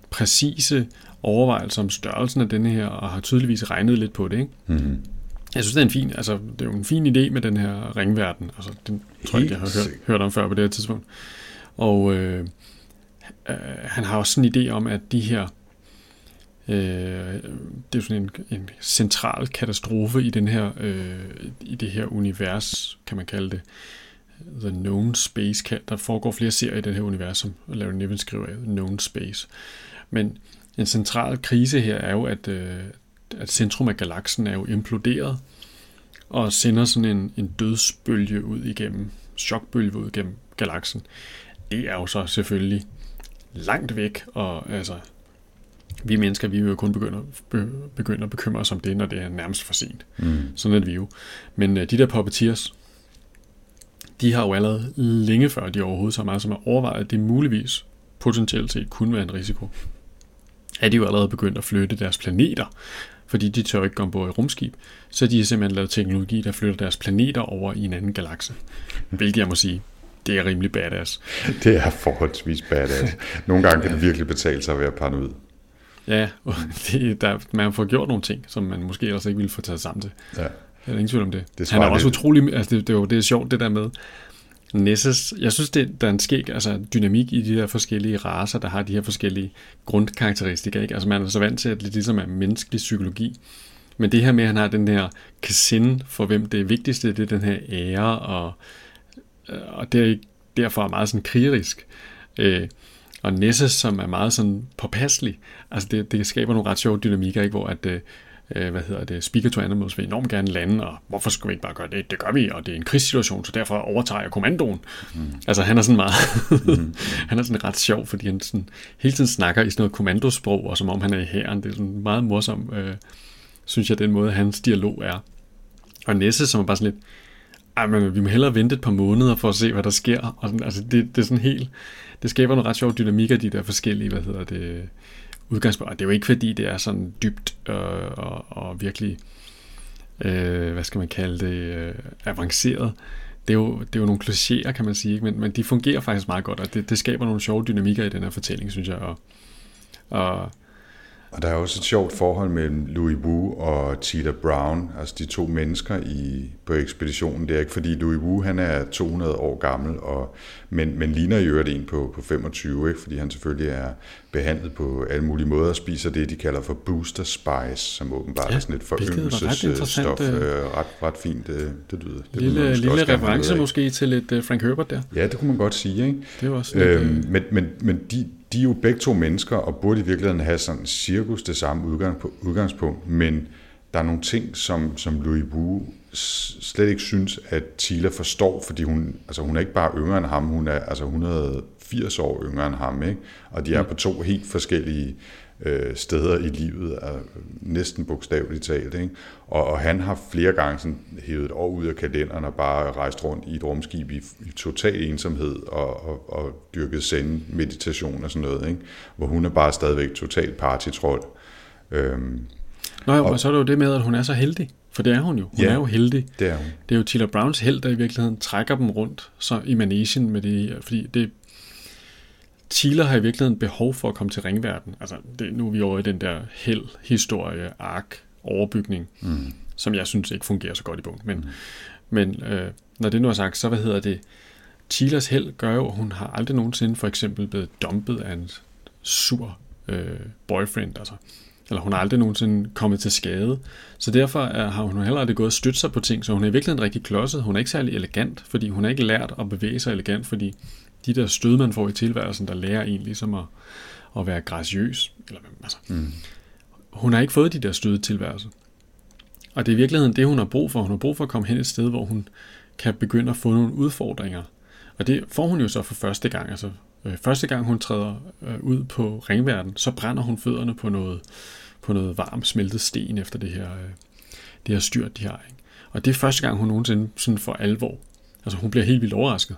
præcise overvejelser om størrelsen af denne her, og har tydeligvis regnet lidt på det. Ikke? Mm-hmm. Jeg synes, det er en fin, altså, det er jo en fin idé med den her ringverden. Altså, den tror jeg jeg har hørt, hørt om før på det her tidspunkt. Og øh, øh, han har også sådan en idé om, at de her øh, det er sådan en, en central katastrofe i den her øh, i det her univers, kan man kalde det. The Known Space. Der foregår flere serier i det her univers, som Larry Niven skriver af, Known Space. Men en central krise her er jo, at, øh, at centrum af galaksen er jo imploderet, og sender sådan en, en dødsbølge ud igennem, chokbølge ud igennem galaksen. Det er jo så selvfølgelig langt væk, og altså, vi mennesker, vi jo kun begynde, begynde at bekymre os om det, når det er nærmest for sent. Mm. Sådan er vi jo. Men uh, de der puppeteers, de har jo allerede længe før de overhovedet så meget som har overvejet, at det muligvis potentielt set kunne være en risiko. Er de jo allerede begyndt at flytte deres planeter, fordi de tør ikke gå ombord i rumskib, så de har simpelthen lavet teknologi, der flytter deres planeter over i en anden galakse. Hvilket jeg må sige, det er rimelig badass. Det er forholdsvis badass. Nogle gange kan det virkelig betale sig at være paranoid. Ja, det, der, man får gjort nogle ting, som man måske ellers ikke ville få taget sammen til. Ja. Jeg er ingen tvivl om det. det Han er også det. utrolig, altså det, det, er jo, det er sjovt det der med, Nessus, jeg synes, det, der er en skæg altså, dynamik i de her forskellige raser, der har de her forskellige grundkarakteristika. Ikke? Altså man er så vant til, at det ligesom er menneskelig psykologi. Men det her med, at han har den her kasin, for hvem det vigtigste, det er den her ære, og, og det er derfor er meget sådan krigerisk. Øh, og Nesses, som er meget sådan påpasselig. Altså det, det skaber nogle ret sjove dynamikker, ikke? hvor at, øh, øh, hvad hedder det, Speaker to Animals vil enormt gerne lande, og hvorfor skal vi ikke bare gøre det? Det gør vi, og det er en krigssituation, så derfor overtager jeg kommandoen. Mm. Altså han er sådan meget, mm. han er sådan ret sjov, fordi han sådan, hele tiden snakker i sådan noget kommandosprog, og som om han er i hæren. Det er sådan meget morsom, øh, synes jeg, den måde, hans dialog er. Og Nesse, som er bare sådan lidt, ej, men vi må hellere vente et par måneder for at se, hvad der sker. Og sådan, altså, det, det er sådan helt, det skaber en ret sjov dynamik af de der forskellige, hvad hedder det, udgangspunkt. Og det er jo ikke fordi, det er sådan dybt øh, og, og virkelig, øh, hvad skal man kalde det, øh, avanceret. Det er, jo, det er jo nogle klichéer, kan man sige, men, men de fungerer faktisk meget godt, og det, det skaber nogle sjove dynamikker i den her fortælling, synes jeg. Og, og og der er også et sjovt forhold mellem Louis Wu og Tita Brown, altså de to mennesker i, på ekspeditionen. Det er ikke fordi Louis Wu han er 200 år gammel, og, men, men ligner i øvrigt en på, på 25, ikke? fordi han selvfølgelig er behandlet på alle mulige måder og spiser det, de kalder for booster spice, som åbenbart ja, er sådan et foryngelsesstof. Ret, øh, ret, ret fint, det, det lyder. Det lille lille reference måske til lidt Frank Herbert der. Ja, det kunne man godt sige. Ikke? Det var også øhm, lidt, men, men, men de, de er jo begge to mennesker, og burde i virkeligheden have sådan cirkus det samme udgangspunkt, men der er nogle ting, som, som Louis Wu slet ikke synes, at Tila forstår, fordi hun, altså hun er ikke bare yngre end ham, hun er altså 180 år yngre end ham, ikke? og de er på to helt forskellige øh, steder i livet, er næsten bogstaveligt talt. Ikke? Og, og han har flere gange sådan hævet et år ud af kalenderen og bare rejst rundt i et rumskib i, i total ensomhed og, og, og dyrket zen meditation og sådan noget, ikke? hvor hun er bare stadigvæk totalt partytrold. Øhm, Nå jo, og, og så er det jo det med, at hun er så heldig. For det er hun jo. Hun ja, er jo heldig. Det er hun. Det er jo Tila Browns held, der i virkeligheden trækker dem rundt så i manesien med det, fordi det, Tila har i virkeligheden behov for at komme til ringverden. Altså, det, nu er vi over i den der held, historie, ark, overbygning, mm. som jeg synes ikke fungerer så godt i bogen. Men, mm. men øh, når det nu er sagt, så hvad hedder det? Tilas held gør jo, at hun har aldrig nogensinde for eksempel blevet dumpet af en sur øh, boyfriend. Altså, eller hun har aldrig nogensinde kommet til skade. Så derfor er, har hun heller aldrig gået og støtte sig på ting, så hun er i virkeligheden rigtig klodset. Hun er ikke særlig elegant, fordi hun har ikke lært at bevæge sig elegant, fordi de der stød, man får i tilværelsen, der lærer en ligesom at, at være graciøs. Eller, altså, mm. Hun har ikke fået de der stød i tilværelsen. Og det er i virkeligheden det, hun har brug for. Hun har brug for at komme hen et sted, hvor hun kan begynde at få nogle udfordringer. Og det får hun jo så for første gang. Altså, øh, første gang hun træder øh, ud på ringverden, så brænder hun fødderne på noget, på noget varmt smeltet sten efter det her, øh, det her styrt, de har. Ikke? Og det er første gang, hun nogensinde sådan for alvor. Altså hun bliver helt vildt overrasket.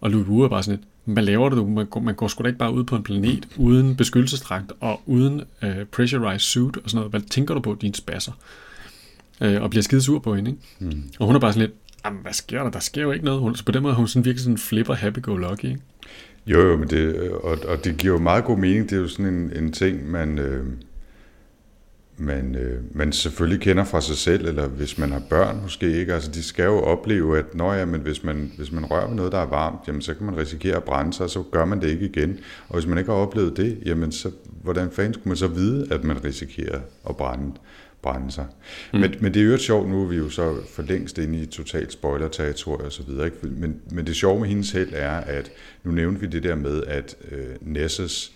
Og Louis Wu er bare sådan lidt, hvad laver du? Man går, man går sgu da ikke bare ud på en planet uden beskyttelsesdragt og uden uh, pressurized suit og sådan noget. Hvad tænker du på, dine spasser? Uh, og bliver skide sur på hende, ikke? Mm. Og hun er bare sådan lidt, jamen hvad sker der? Der sker jo ikke noget. Hun, så på den måde hun sådan virkelig sådan flipper happy-go-lucky, ikke? Jo, jo, men det, og, og det giver jo meget god mening. Det er jo sådan en, en ting, man, øh, man, øh, man selvfølgelig kender fra sig selv, eller hvis man har børn måske ikke. Altså, de skal jo opleve, at når ja, men hvis, man, hvis man rører ved noget, der er varmt, jamen, så kan man risikere at brænde sig, og så gør man det ikke igen. Og hvis man ikke har oplevet det, jamen, så, hvordan fanden skulle man så vide, at man risikerer at brænde, brænde sig? Mm. Men, men det er jo sjovt, nu er vi jo så for længst inde i totalt spoiler-territorie og så videre. Ikke? Men, men det sjove med hende selv er, at nu nævnte vi det der med, at øh, Nesses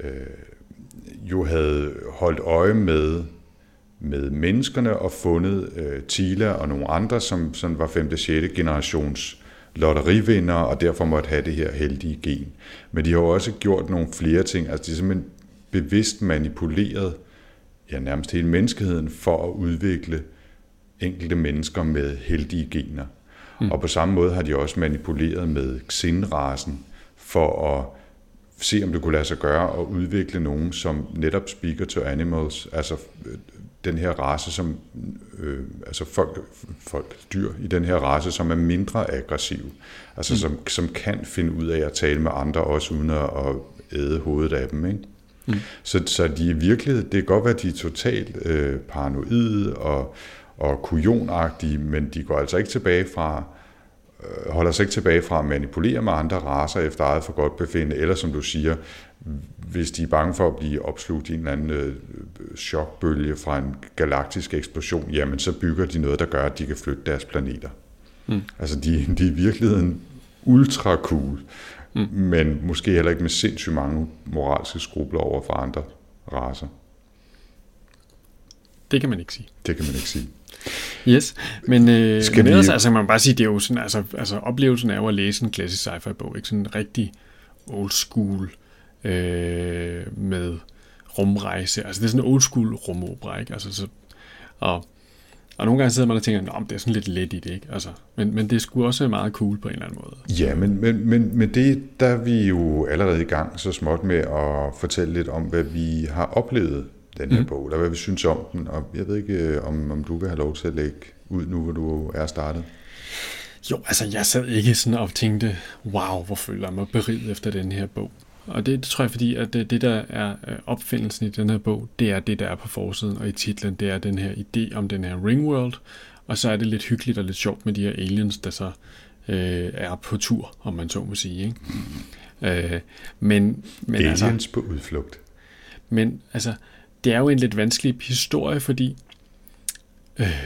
øh, jo havde holdt øje med, med menneskerne og fundet øh, Tila og nogle andre, som som var 5. og 6. generations lotterivinder og derfor måtte have det her heldige gen. Men de har også gjort nogle flere ting. Altså de har simpelthen bevidst manipuleret ja, nærmest hele menneskeheden for at udvikle enkelte mennesker med heldige gener. Mm. Og på samme måde har de også manipuleret med xinrasen for at se, om det kunne lade sig gøre at udvikle nogen, som netop speaker to animals, altså øh, den her race, som øh, altså folk, folk, dyr i den her race, som er mindre aggressiv, altså mm. som, som kan finde ud af at tale med andre, også uden at, at æde hovedet af dem, ikke? Mm. Så, så de i virkeligheden, det kan godt være, at de er totalt øh, paranoide og, og kujonagtige, men de går altså ikke tilbage fra, øh, holder sig ikke tilbage fra at manipulere med andre raser efter eget for godt befinde, eller som du siger, hvis de er bange for at blive opslugt i en eller anden øh, chokbølge fra en galaktisk eksplosion, jamen så bygger de noget, der gør, at de kan flytte deres planeter. Mm. Altså de, de er i virkeligheden ultra cool. Mm. men måske heller ikke med sindssygt mange moralske skrubler over for andre raser. Det kan man ikke sige. Det kan man ikke sige. Yes, men, øh, Skal men vi- ellers altså, man kan bare sige, det er jo sådan, altså, altså oplevelsen er jo at læse en klassisk sci-fi bog, ikke sådan en rigtig old school øh, med rumrejse, altså det er sådan en old school rumopera, ikke? Altså, så, og, og nogle gange sidder man og tænker, men det er sådan lidt let i det, ikke? Altså, men, men det sgu også meget cool på en eller anden måde. Ja, men, men, men, men det, der er vi jo allerede i gang så småt med at fortælle lidt om, hvad vi har oplevet den her mm. bog, eller hvad vi synes om den, og jeg ved ikke, øh, om, om du vil have lov til at lægge ud nu, hvor du er startet. Jo, altså jeg sad ikke sådan og tænkte, wow, hvor føler jeg mig beriget efter den her bog. Og det, det tror jeg, fordi at det, det, der er øh, opfindelsen i den her bog, det er det, der er på forsiden og i titlen, det er den her idé om den her Ringworld, og så er det lidt hyggeligt og lidt sjovt med de her aliens, der så øh, er på tur, om man så må sige. Ikke? Øh, men, men Aliens altså, på udflugt. men altså, det er jo en lidt vanskelig historie, fordi øh,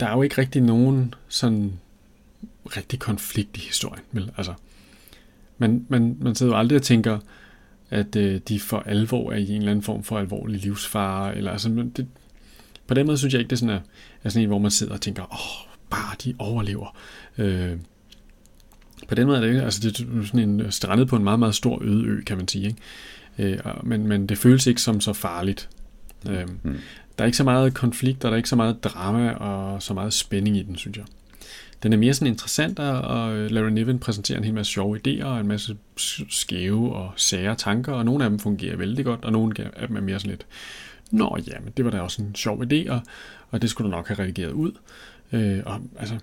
der er jo ikke rigtig nogen sådan rigtig konflikt i historien. Vel? Altså, man, man, man sidder jo aldrig og tænker, at øh, de for alvor er i en eller anden form for alvorlig livsfare. Eller, altså, det, på den måde synes jeg ikke, det er sådan, er, er sådan en, hvor man sidder og tænker, åh, bare de overlever. Øh, på den måde er det ikke, altså det er sådan en strandet på en meget, meget stor øde ø, kan man sige. Ikke? Øh, men, men det føles ikke som så farligt. Øh, Mm. Der er ikke så meget konflikt, og der er ikke så meget drama og så meget spænding i den, synes jeg. Den er mere sådan interessant, og og Larry Niven præsenterer en hel masse sjove idéer, og en masse skæve og sære tanker, og nogle af dem fungerer vældig godt, og nogle af dem er mere sådan lidt, nå ja, men det var da også en sjov idé, og, og det skulle du nok have redigeret ud. Øh, og, altså,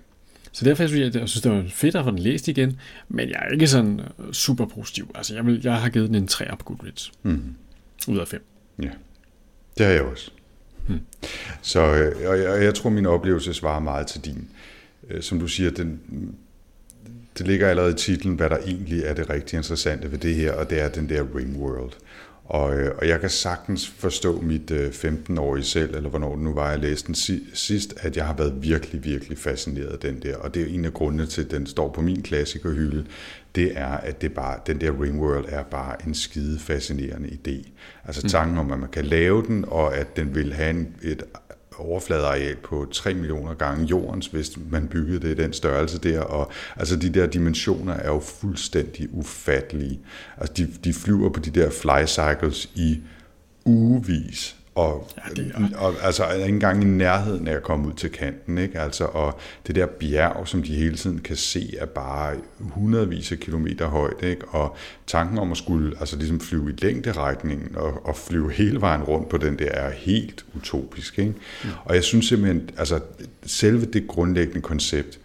så derfor synes jeg, jeg synes, det var fedt at få den læst igen, men jeg er ikke sådan øh, super positiv. Altså, jeg, vil, jeg har givet den en 3 på Goodreads, Mm. ud af 5. Ja, det har jeg også. Hmm. Så øh, og jeg, og jeg tror, min oplevelse svarer meget til din. Øh, Som du siger, den, det ligger allerede i titlen, hvad der egentlig er det rigtig interessante ved det her, og det er den der Ringworld. Og, øh, og jeg kan sagtens forstå mit øh, 15-årige selv, eller hvornår det nu var, jeg læste den si- sidst, at jeg har været virkelig, virkelig fascineret af den der. Og det er en af grundene til, at den står på min klassikerhylde. Det er, at det bare, den der Ringworld er bare en skide fascinerende idé. Altså tanken om, at man kan lave den, og at den vil have en, et overfladeareal på 3 millioner gange jordens, hvis man byggede det i den størrelse der. Og altså de der dimensioner er jo fuldstændig ufattelige. Altså de, de flyver på de der fly cycles i ugevis. Og, Ja, det er- og altså ikke engang i nærheden af at komme ud til kanten, ikke? Altså, og det der bjerg, som de hele tiden kan se, er bare hundredvis af kilometer højt, ikke? Og tanken om at skulle altså ligesom flyve i længderetningen og, og flyve hele vejen rundt på den der, er helt utopisk, ikke? Mm. Og jeg synes simpelthen, altså selve det grundlæggende koncept,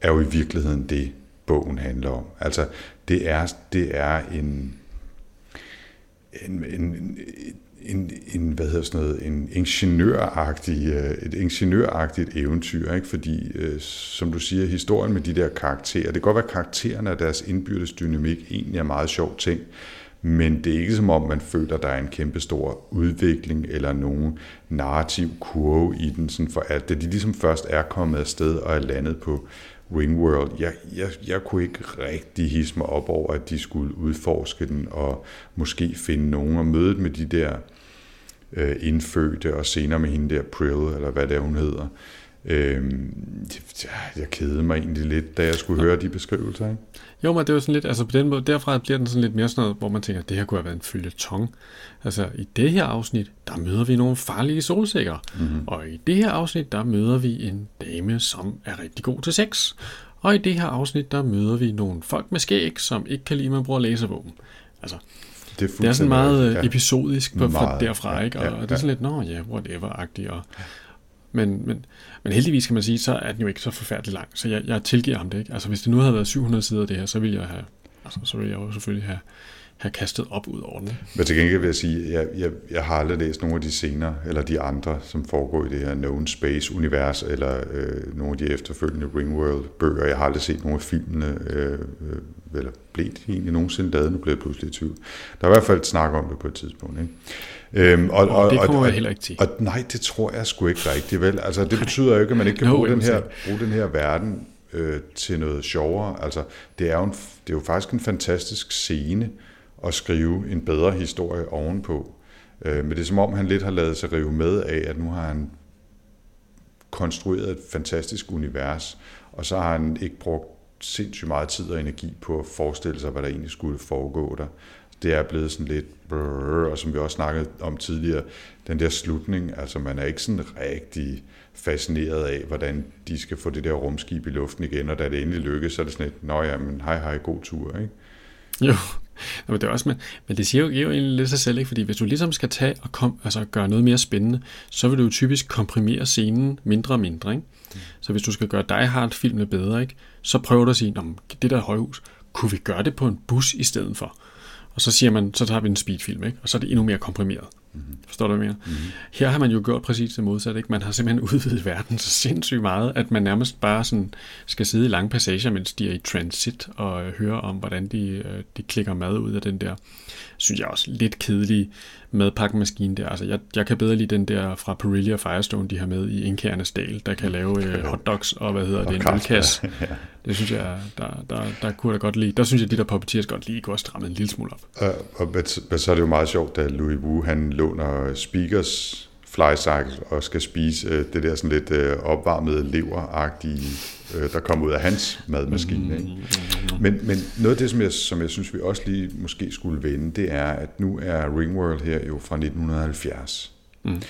er jo i virkeligheden det, bogen handler om. Altså, det er, det er en, en, en, en, en, hvad hedder sådan noget, en ingeniøragtig, øh, et ingeniøragtigt eventyr, ikke? fordi, øh, som du siger, historien med de der karakterer, det kan godt være, at karaktererne og deres indbyrdes dynamik egentlig er meget sjov ting, men det er ikke som om, man føler, at der er en kæmpe stor udvikling eller nogen narrativ kurve i den, sådan for at det de ligesom først er kommet afsted og er landet på Ringworld. Jeg, jeg, jeg kunne ikke rigtig hisse mig op over, at de skulle udforske den og måske finde nogen og møde med de der øh, indfødte og senere med hende der Prill, eller hvad det er, hun hedder. Øhm, det- jeg kedede mig egentlig lidt, da jeg skulle høre de beskrivelser. Ikke? Jo, men det er jo sådan lidt, altså på den måde, derfra bliver den sådan lidt mere sådan noget, hvor man tænker, det her kunne have været en følgetong. Altså i det her afsnit, der møder vi nogle farlige solsikker. Mm-hmm. Og i det her afsnit, der møder vi en dame, som er rigtig god til sex. Og i det her afsnit, der møder vi nogle folk med skæg, som ikke kan lide, at man bruger laservåben. Altså, Det er, det er sådan meget ja. ja. episodisk på, fra Meget, derfra, ja, ikke? Og, ja, og det er ja. sådan lidt, nå ja, whatever-agtigt. Og, men, men, men heldigvis kan man sige, så er den jo ikke så forfærdelig lang. Så jeg, jeg tilgiver ham det ikke. Altså hvis det nu havde været 700 sider det her, så ville jeg have, altså, så ville jeg jo selvfølgelig have, have kastet op ud over den. Men til gengæld vil jeg sige, at jeg, jeg, jeg har aldrig læst nogle af de senere, eller de andre, som foregår i det her Known Space-univers, eller øh, nogle af de efterfølgende Ringworld-bøger. Jeg har aldrig set nogle af filmene, øh, øh, eller blev det egentlig nogensinde lavet, nu blev jeg pludselig i tvivl. Der er i hvert fald et snak om det på et tidspunkt. Ikke? Øhm, og, Og det kommer jeg heller ikke til. Og nej, det tror jeg sgu ikke rigtigt, vel? Altså, det betyder jo ikke, at man ikke kan No, bruge, den her, bruge den her verden øh, til noget sjovere. Altså, det er, jo en, det er jo faktisk en fantastisk scene at skrive en bedre historie ovenpå. Øh, men det er som om, han lidt har lavet sig rive med af, at nu har han konstrueret et fantastisk univers, og så har han ikke brugt sindssygt meget tid og energi på at forestille sig, hvad der egentlig skulle foregå der. Det er blevet sådan lidt, brrr, og som vi også snakkede om tidligere, den der slutning, altså man er ikke sådan rigtig fascineret af, hvordan de skal få det der rumskib i luften igen, og da det endelig lykkes, så er det sådan lidt, nå ja, men hej hej, god tur, ikke? Jo, men det er også, men, men det siger jo, jo egentlig lidt sig selv, ikke? fordi hvis du ligesom skal tage og kom, altså gøre noget mere spændende, så vil du jo typisk komprimere scenen mindre og mindre. Ikke? Mm. Så hvis du skal gøre Die Hard filmene bedre, ikke? så prøver du at sige, det der højhus, kunne vi gøre det på en bus i stedet for? Og så siger man, så tager vi en speedfilm, ikke? og så er det endnu mere komprimeret. Mm-hmm. Forstår du, hvad jeg mener? Mm-hmm. Her har man jo gjort præcis det modsatte. Ikke? Man har simpelthen udvidet verden så sindssygt meget, at man nærmest bare sådan skal sidde i lange passager, mens de er i transit, og øh, høre om, hvordan de, øh, de klikker mad ud af den der, synes jeg også, lidt kedelige madpakkemaskine der. Altså, jeg, jeg kan bedre lide den der fra Perillia Firestone, de har med i Indkærnes Dal, der kan lave øh, hotdogs og hvad hedder det, en ølkasse. Ja. Det synes jeg, der, der, der kunne jeg godt lide. Der synes jeg, de der puppeteers godt lige kunne stramme en lille smule op. Uh, og, og så er det jo meget sjovt, da Louis Wu, han låner Speakers flycycle og skal spise øh, det der sådan lidt øh, opvarmede leveragtige, øh, der kommer ud af hans madmaskine. Ikke? Men, men noget af det, som jeg, som jeg synes, vi også lige måske skulle vende, det er, at nu er Ringworld her jo fra 1970. Mm.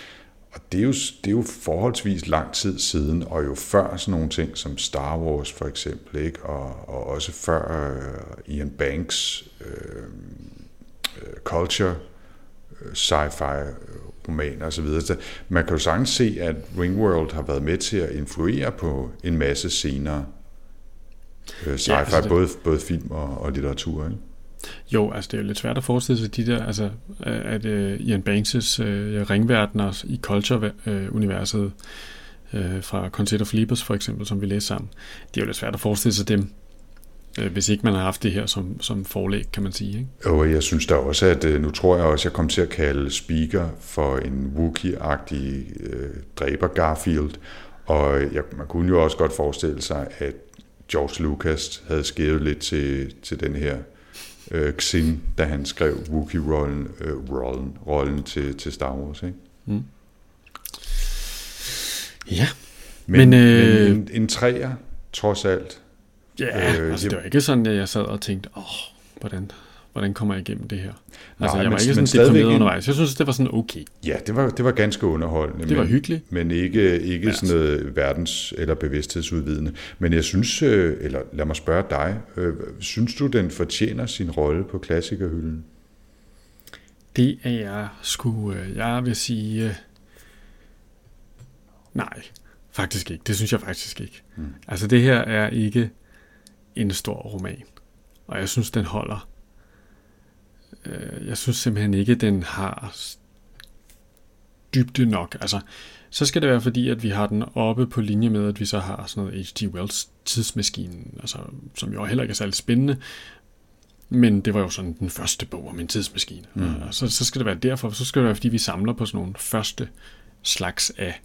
Og det er, jo, det er jo forholdsvis lang tid siden, og jo før sådan nogle ting som Star Wars for eksempel, ikke? Og, og også før uh, Ian Banks uh, culture, sci-fi romaner osv. Så man kan jo sagtens se, at Ringworld har været med til at influere på en masse scener uh, sci-fi, ja, altså det... både, både film og, og litteratur. Ikke? Jo, altså det er jo lidt svært at forestille sig de der, altså at uh, Ian Banks' uh, ringverdener i Culture-universet uh, fra Consider Flippers for eksempel, som vi læser sammen, det er jo lidt svært at forestille sig dem, hvis ikke man har haft det her som, som forlæg, kan man sige. Ikke? Og jeg synes da også, at nu tror jeg også, at jeg kom til at kalde Speaker for en Wookiee-agtig uh, dræber Garfield, og jeg, man kunne jo også godt forestille sig, at George Lucas havde skrevet lidt til, til den her øh, Xin, da han skrev Wookiee-rollen øh, rollen, rollen til, til Star Wars. Ikke? Mm. Ja. Men, men, øh, men en, en træer, trods alt. Ja, øh, altså, det var ikke sådan, at jeg sad og tænkte, åh, hvordan hvordan kommer jeg igennem det her? Altså, Nej, jeg var men, ikke sådan deprimeret undervejs. Jeg synes, det var sådan okay. Ja, det var, det var ganske underholdende. Det var men, hyggeligt. Men ikke, ikke ja. sådan noget verdens- eller bevidsthedsudvidende. Men jeg synes, øh, eller lad mig spørge dig, øh, synes du, den fortjener sin rolle på klassikerhylden? Det er jeg sgu, jeg vil sige, nej, faktisk ikke. Det synes jeg faktisk ikke. Mm. Altså det her er ikke en stor roman. Og jeg synes, den holder øh, jeg synes simpelthen ikke, den har dybde nok. Altså, så skal det være fordi, at vi har den oppe på linje med, at vi så har sådan noget H.G. Wells tidsmaskine, altså, som jo heller ikke er særlig spændende, men det var jo sådan den første bog om en tidsmaskine. Mm. Og så, så skal det være derfor, så skal det være, fordi vi samler på sådan nogle første slags af.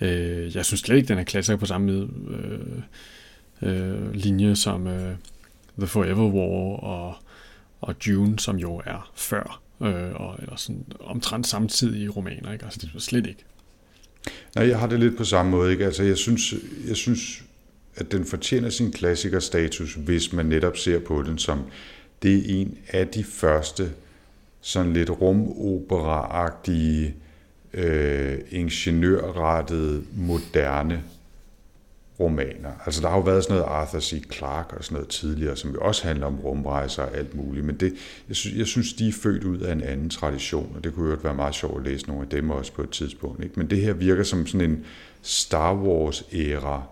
Øh, jeg synes slet ikke, den er klassiker på samme øh, øh, linje som øh, The Forever War og og June, som jo er før, øh, og eller sådan omtrent samtidige romaner, ikke? Altså det er slet ikke. Nej, jeg har det lidt på samme måde, ikke? Altså jeg synes, jeg synes at den fortjener sin klassikerstatus, hvis man netop ser på den som, det er en af de første sådan lidt rumopera-agtige, øh, ingeniørrettede, moderne romaner. Altså der har jo været sådan noget Arthur C. Clarke og sådan noget tidligere, som jo også handler om rumrejser og alt muligt, men det, jeg, synes, jeg synes, de er født ud af en anden tradition, og det kunne jo være meget sjovt at læse nogle af dem også på et tidspunkt. Ikke? Men det her virker som sådan en Star Wars-æra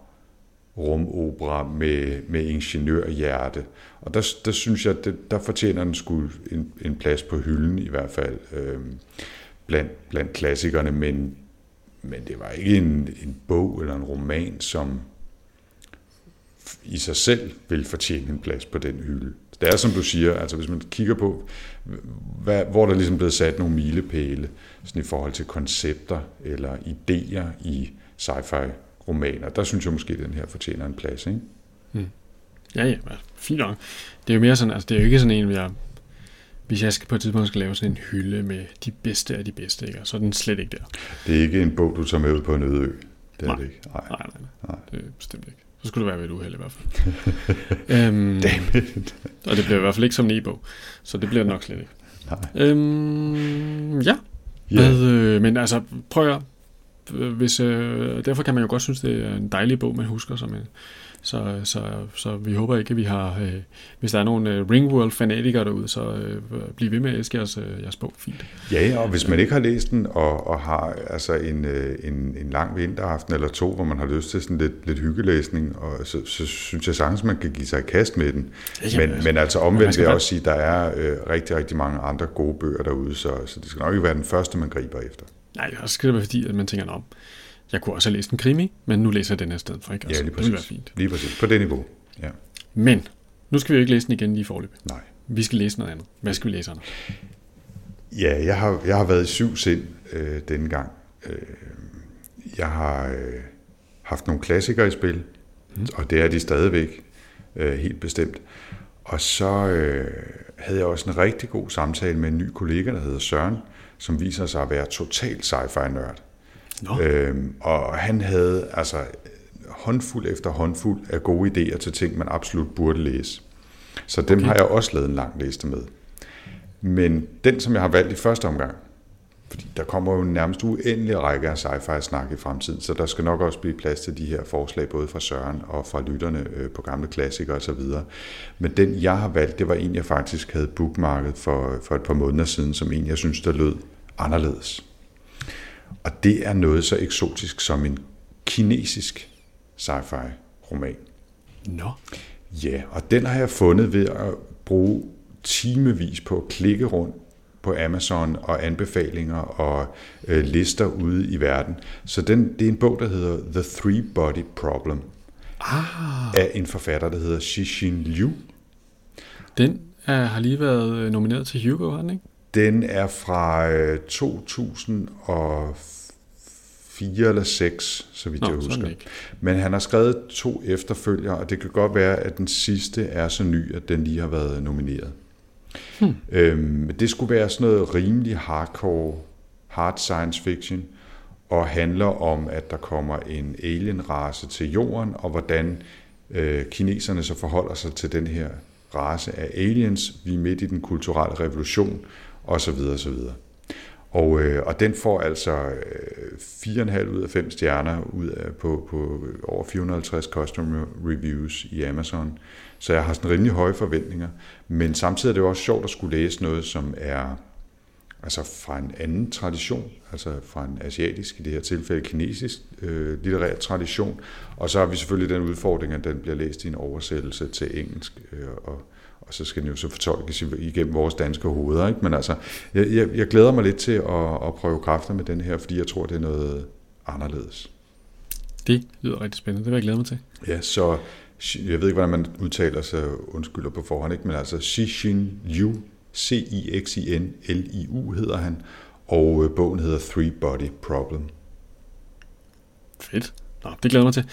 rumopera med, med ingeniørhjerte. Og der, der synes jeg, det, der fortjener den skulle en, en plads på hylden i hvert fald, øh, blandt, blandt klassikerne, men, men det var ikke en, en bog eller en roman, som i sig selv vil fortjene en plads på den hylde. Det er som du siger, altså hvis man kigger på, hvad, hvor der ligesom blevet sat nogle milepæle sådan i forhold til koncepter eller idéer i sci-fi romaner. Der synes jeg måske, at den her fortjener en plads. Ikke? Ja, ja, ja, fint nok. Det er jo mere sådan, altså det er jo ikke sådan en, jeg, hvis jeg skal på et tidspunkt skal lave sådan en hylde med de bedste af de bedste, ikke? så er den slet ikke der. Det er ikke en bog, du tager med ud på en øde ø. Det er Nej. det ikke. Nej, nej, nej. Nej. Det er bestemt ikke. Så skulle det være ved et uheld i hvert fald. øhm, og det bliver i hvert fald ikke som en e-bog, så det bliver det nok slet ikke. Nej. Øhm, ja, Ja. Hvad, øh, men altså, prøv at hvis, øh, derfor kan man jo godt synes, det er en dejlig bog, man husker som en. Så, så, så vi håber ikke, at vi har... Øh, hvis der er nogle øh, Ringworld-fanatikere derude, så øh, bliv ved med at elske jeres, øh, jeres bog. Fint. Ja, og hvis man ikke har læst den, og, og har altså en, øh, en, en lang vinteraften eller to, hvor man har lyst til sådan lidt, lidt hyggelæsning, og så, så synes jeg sagtens, man kan give sig i kast med den. Ja, jamen, men, altså, men altså omvendt vil jeg også sige, at der er øh, rigtig, rigtig mange andre gode bøger derude, så, så det skal nok ikke være den første, man griber efter. Nej, så skal det være fordi, at man tænker, om jeg kunne også have læst en krimi, men nu læser jeg den her sted for, ikke? Ja, lige det vil være præcis. fint. Lige præcis. På det niveau. Ja. Men, nu skal vi jo ikke læse den igen lige forløb. Nej. Vi skal læse noget andet. Hvad skal vi læse, Anders? Ja, jeg har, jeg har været i syv sind øh, denne gang. Øh, jeg har øh, haft nogle klassikere i spil, mm. og det er de stadigvæk øh, helt bestemt. Og så øh, havde jeg også en rigtig god samtale med en ny kollega, der hedder Søren, som viser sig at være total sci-fi-nørd. Nå, Øhm, og han havde altså håndfuld efter håndfuld af gode idéer til ting, man absolut burde læse. Så dem Okay. har jeg også lavet en lang liste med. Men den, som jeg har valgt i første omgang, fordi der kommer jo nærmest uendelig række af sci-fi-snak i fremtiden, så der skal nok også blive plads til de her forslag, både fra Søren og fra lytterne øh, på gamle klassikere osv. Men den, jeg har valgt, det var en, jeg faktisk havde bookmarket for, for et par måneder siden, som en, jeg synes, der lød anderledes. Og det er noget så eksotisk som en kinesisk sci-fi roman. nå. Ja, og den har jeg fundet ved at bruge timevis på at klikke rundt på Amazon og anbefalinger og øh, lister ude i verden. Så den, det er en bog, der hedder The Three Body Problem Ah, af en forfatter, der hedder Xixin Liu. den er, har lige været øh, nomineret til Hugo, har den ikke? Den er fra øh, 2004 eller 6, så vidt Nå, jeg er husker. Men han har skrevet to efterfølgere, og det kan godt være, at den sidste er så ny, at den lige har været nomineret. Hmm. Øhm, det skulle være sådan noget rimelig hardcore, hard science fiction, og handler om, at der kommer en alien-race til jorden, og hvordan øh, kineserne så forholder sig til den her race af aliens. Vi er midt i den kulturelle revolution, osv. osv. Og, øh, og den får altså øh, 4,5 ud af 5 stjerner ud af, på, på over 450 customer reviews i Amazon. Så jeg har sådan rimelig høje forventninger. Men samtidig er det jo også sjovt at skulle læse noget, som er altså fra en anden tradition, altså fra en asiatisk, i det her tilfælde kinesisk øh, litterær tradition. Og så har vi selvfølgelig den udfordring, at den bliver læst i en oversættelse til engelsk, øh, og, og så skal den jo så fortolkes igennem vores danske hoveder. Ikke? Men altså, jeg, jeg, jeg glæder mig lidt til at, at prøve kræfter med den her, fordi jeg tror, det er noget anderledes. Det lyder rigtig spændende. Det vil jeg glæde mig til. Ja, så jeg ved ikke, hvordan man udtaler sig, undskylder på forhånd, ikke? men altså Xixin Liu, C-I-X-I-N-L-I-U hedder han, og øh, bogen hedder Three Body Problem. Fedt. Nå, det glæder mig til.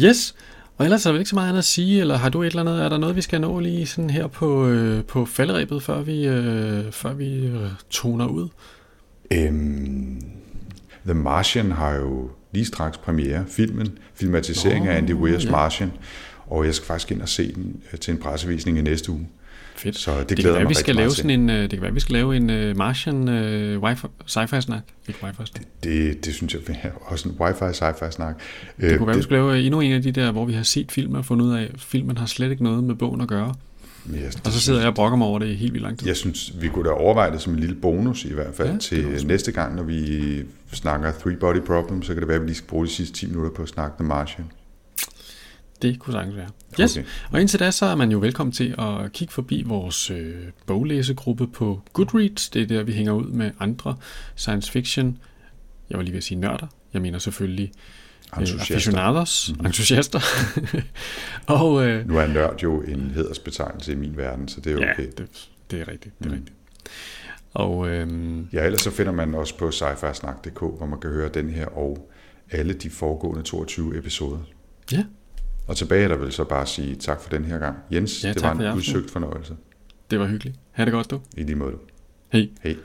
Yes, og ellers er der ikke så meget andet at sige, eller har du et eller andet, er der noget, vi skal nå lige sådan her på, øh, på falderæbet, før vi, øh, før vi øh, toner ud? Øhm, The Martian har jo lige straks premiere, filmen, filmatisering Nå, af Andy Weirs ja. Martian, og jeg skal faktisk ind og se den øh, til en pressevisning i næste uge. Fedt. Så det, Det, glæder kan være, jeg vi mig skal lave sådan en, øh, det kan være, vi skal lave en uh, Martian uh, wifi, sci-fi snak. Ikke wifi snak. Det, Det, det synes jeg er også en wifi sci-fi snak. det kunne være, vi skulle lave øh, endnu en af de der, hvor vi har set film og fundet ud af, at filmen har slet ikke noget med bogen at gøre. Jeg, Og så sidder jeg og brokker mig over det helt vildt lang tid. Jeg synes, vi kunne da overveje det som en lille bonus i hvert fald Ja, ja, det til næste gang, når vi snakker Three Body Problem, så kan det være, at vi lige skal bruge de sidste 10 minutter på at snakke The Martian. Det kunne sagtens være. Yes. Okay. Og indtil da, så er man jo velkommen til at kigge forbi vores øh, boglæsegruppe på Goodreads. Det er der, vi hænger ud med andre science fiction. Jeg var lige ved at sige nørder. Jeg mener selvfølgelig øh, Entusiaster. aficionados, mm-hmm. entusiaster. og øh, Nu er nørd jo en hedersbetegnelse i min verden, så det er okay. ja, det, det er rigtigt. Det er mm. rigtigt. Og øh, Ja, ellers så finder man også på sci-fi-snak.dk, hvor man kan høre den her og alle de foregående 22 episoder. Ja. Og tilbage er der vel så bare at sige tak for den her gang. Jens, Ja, det var en udsøgt fornøjelse. Det var hyggeligt. Ha' det godt, du. I lige måde. Hej. Hej.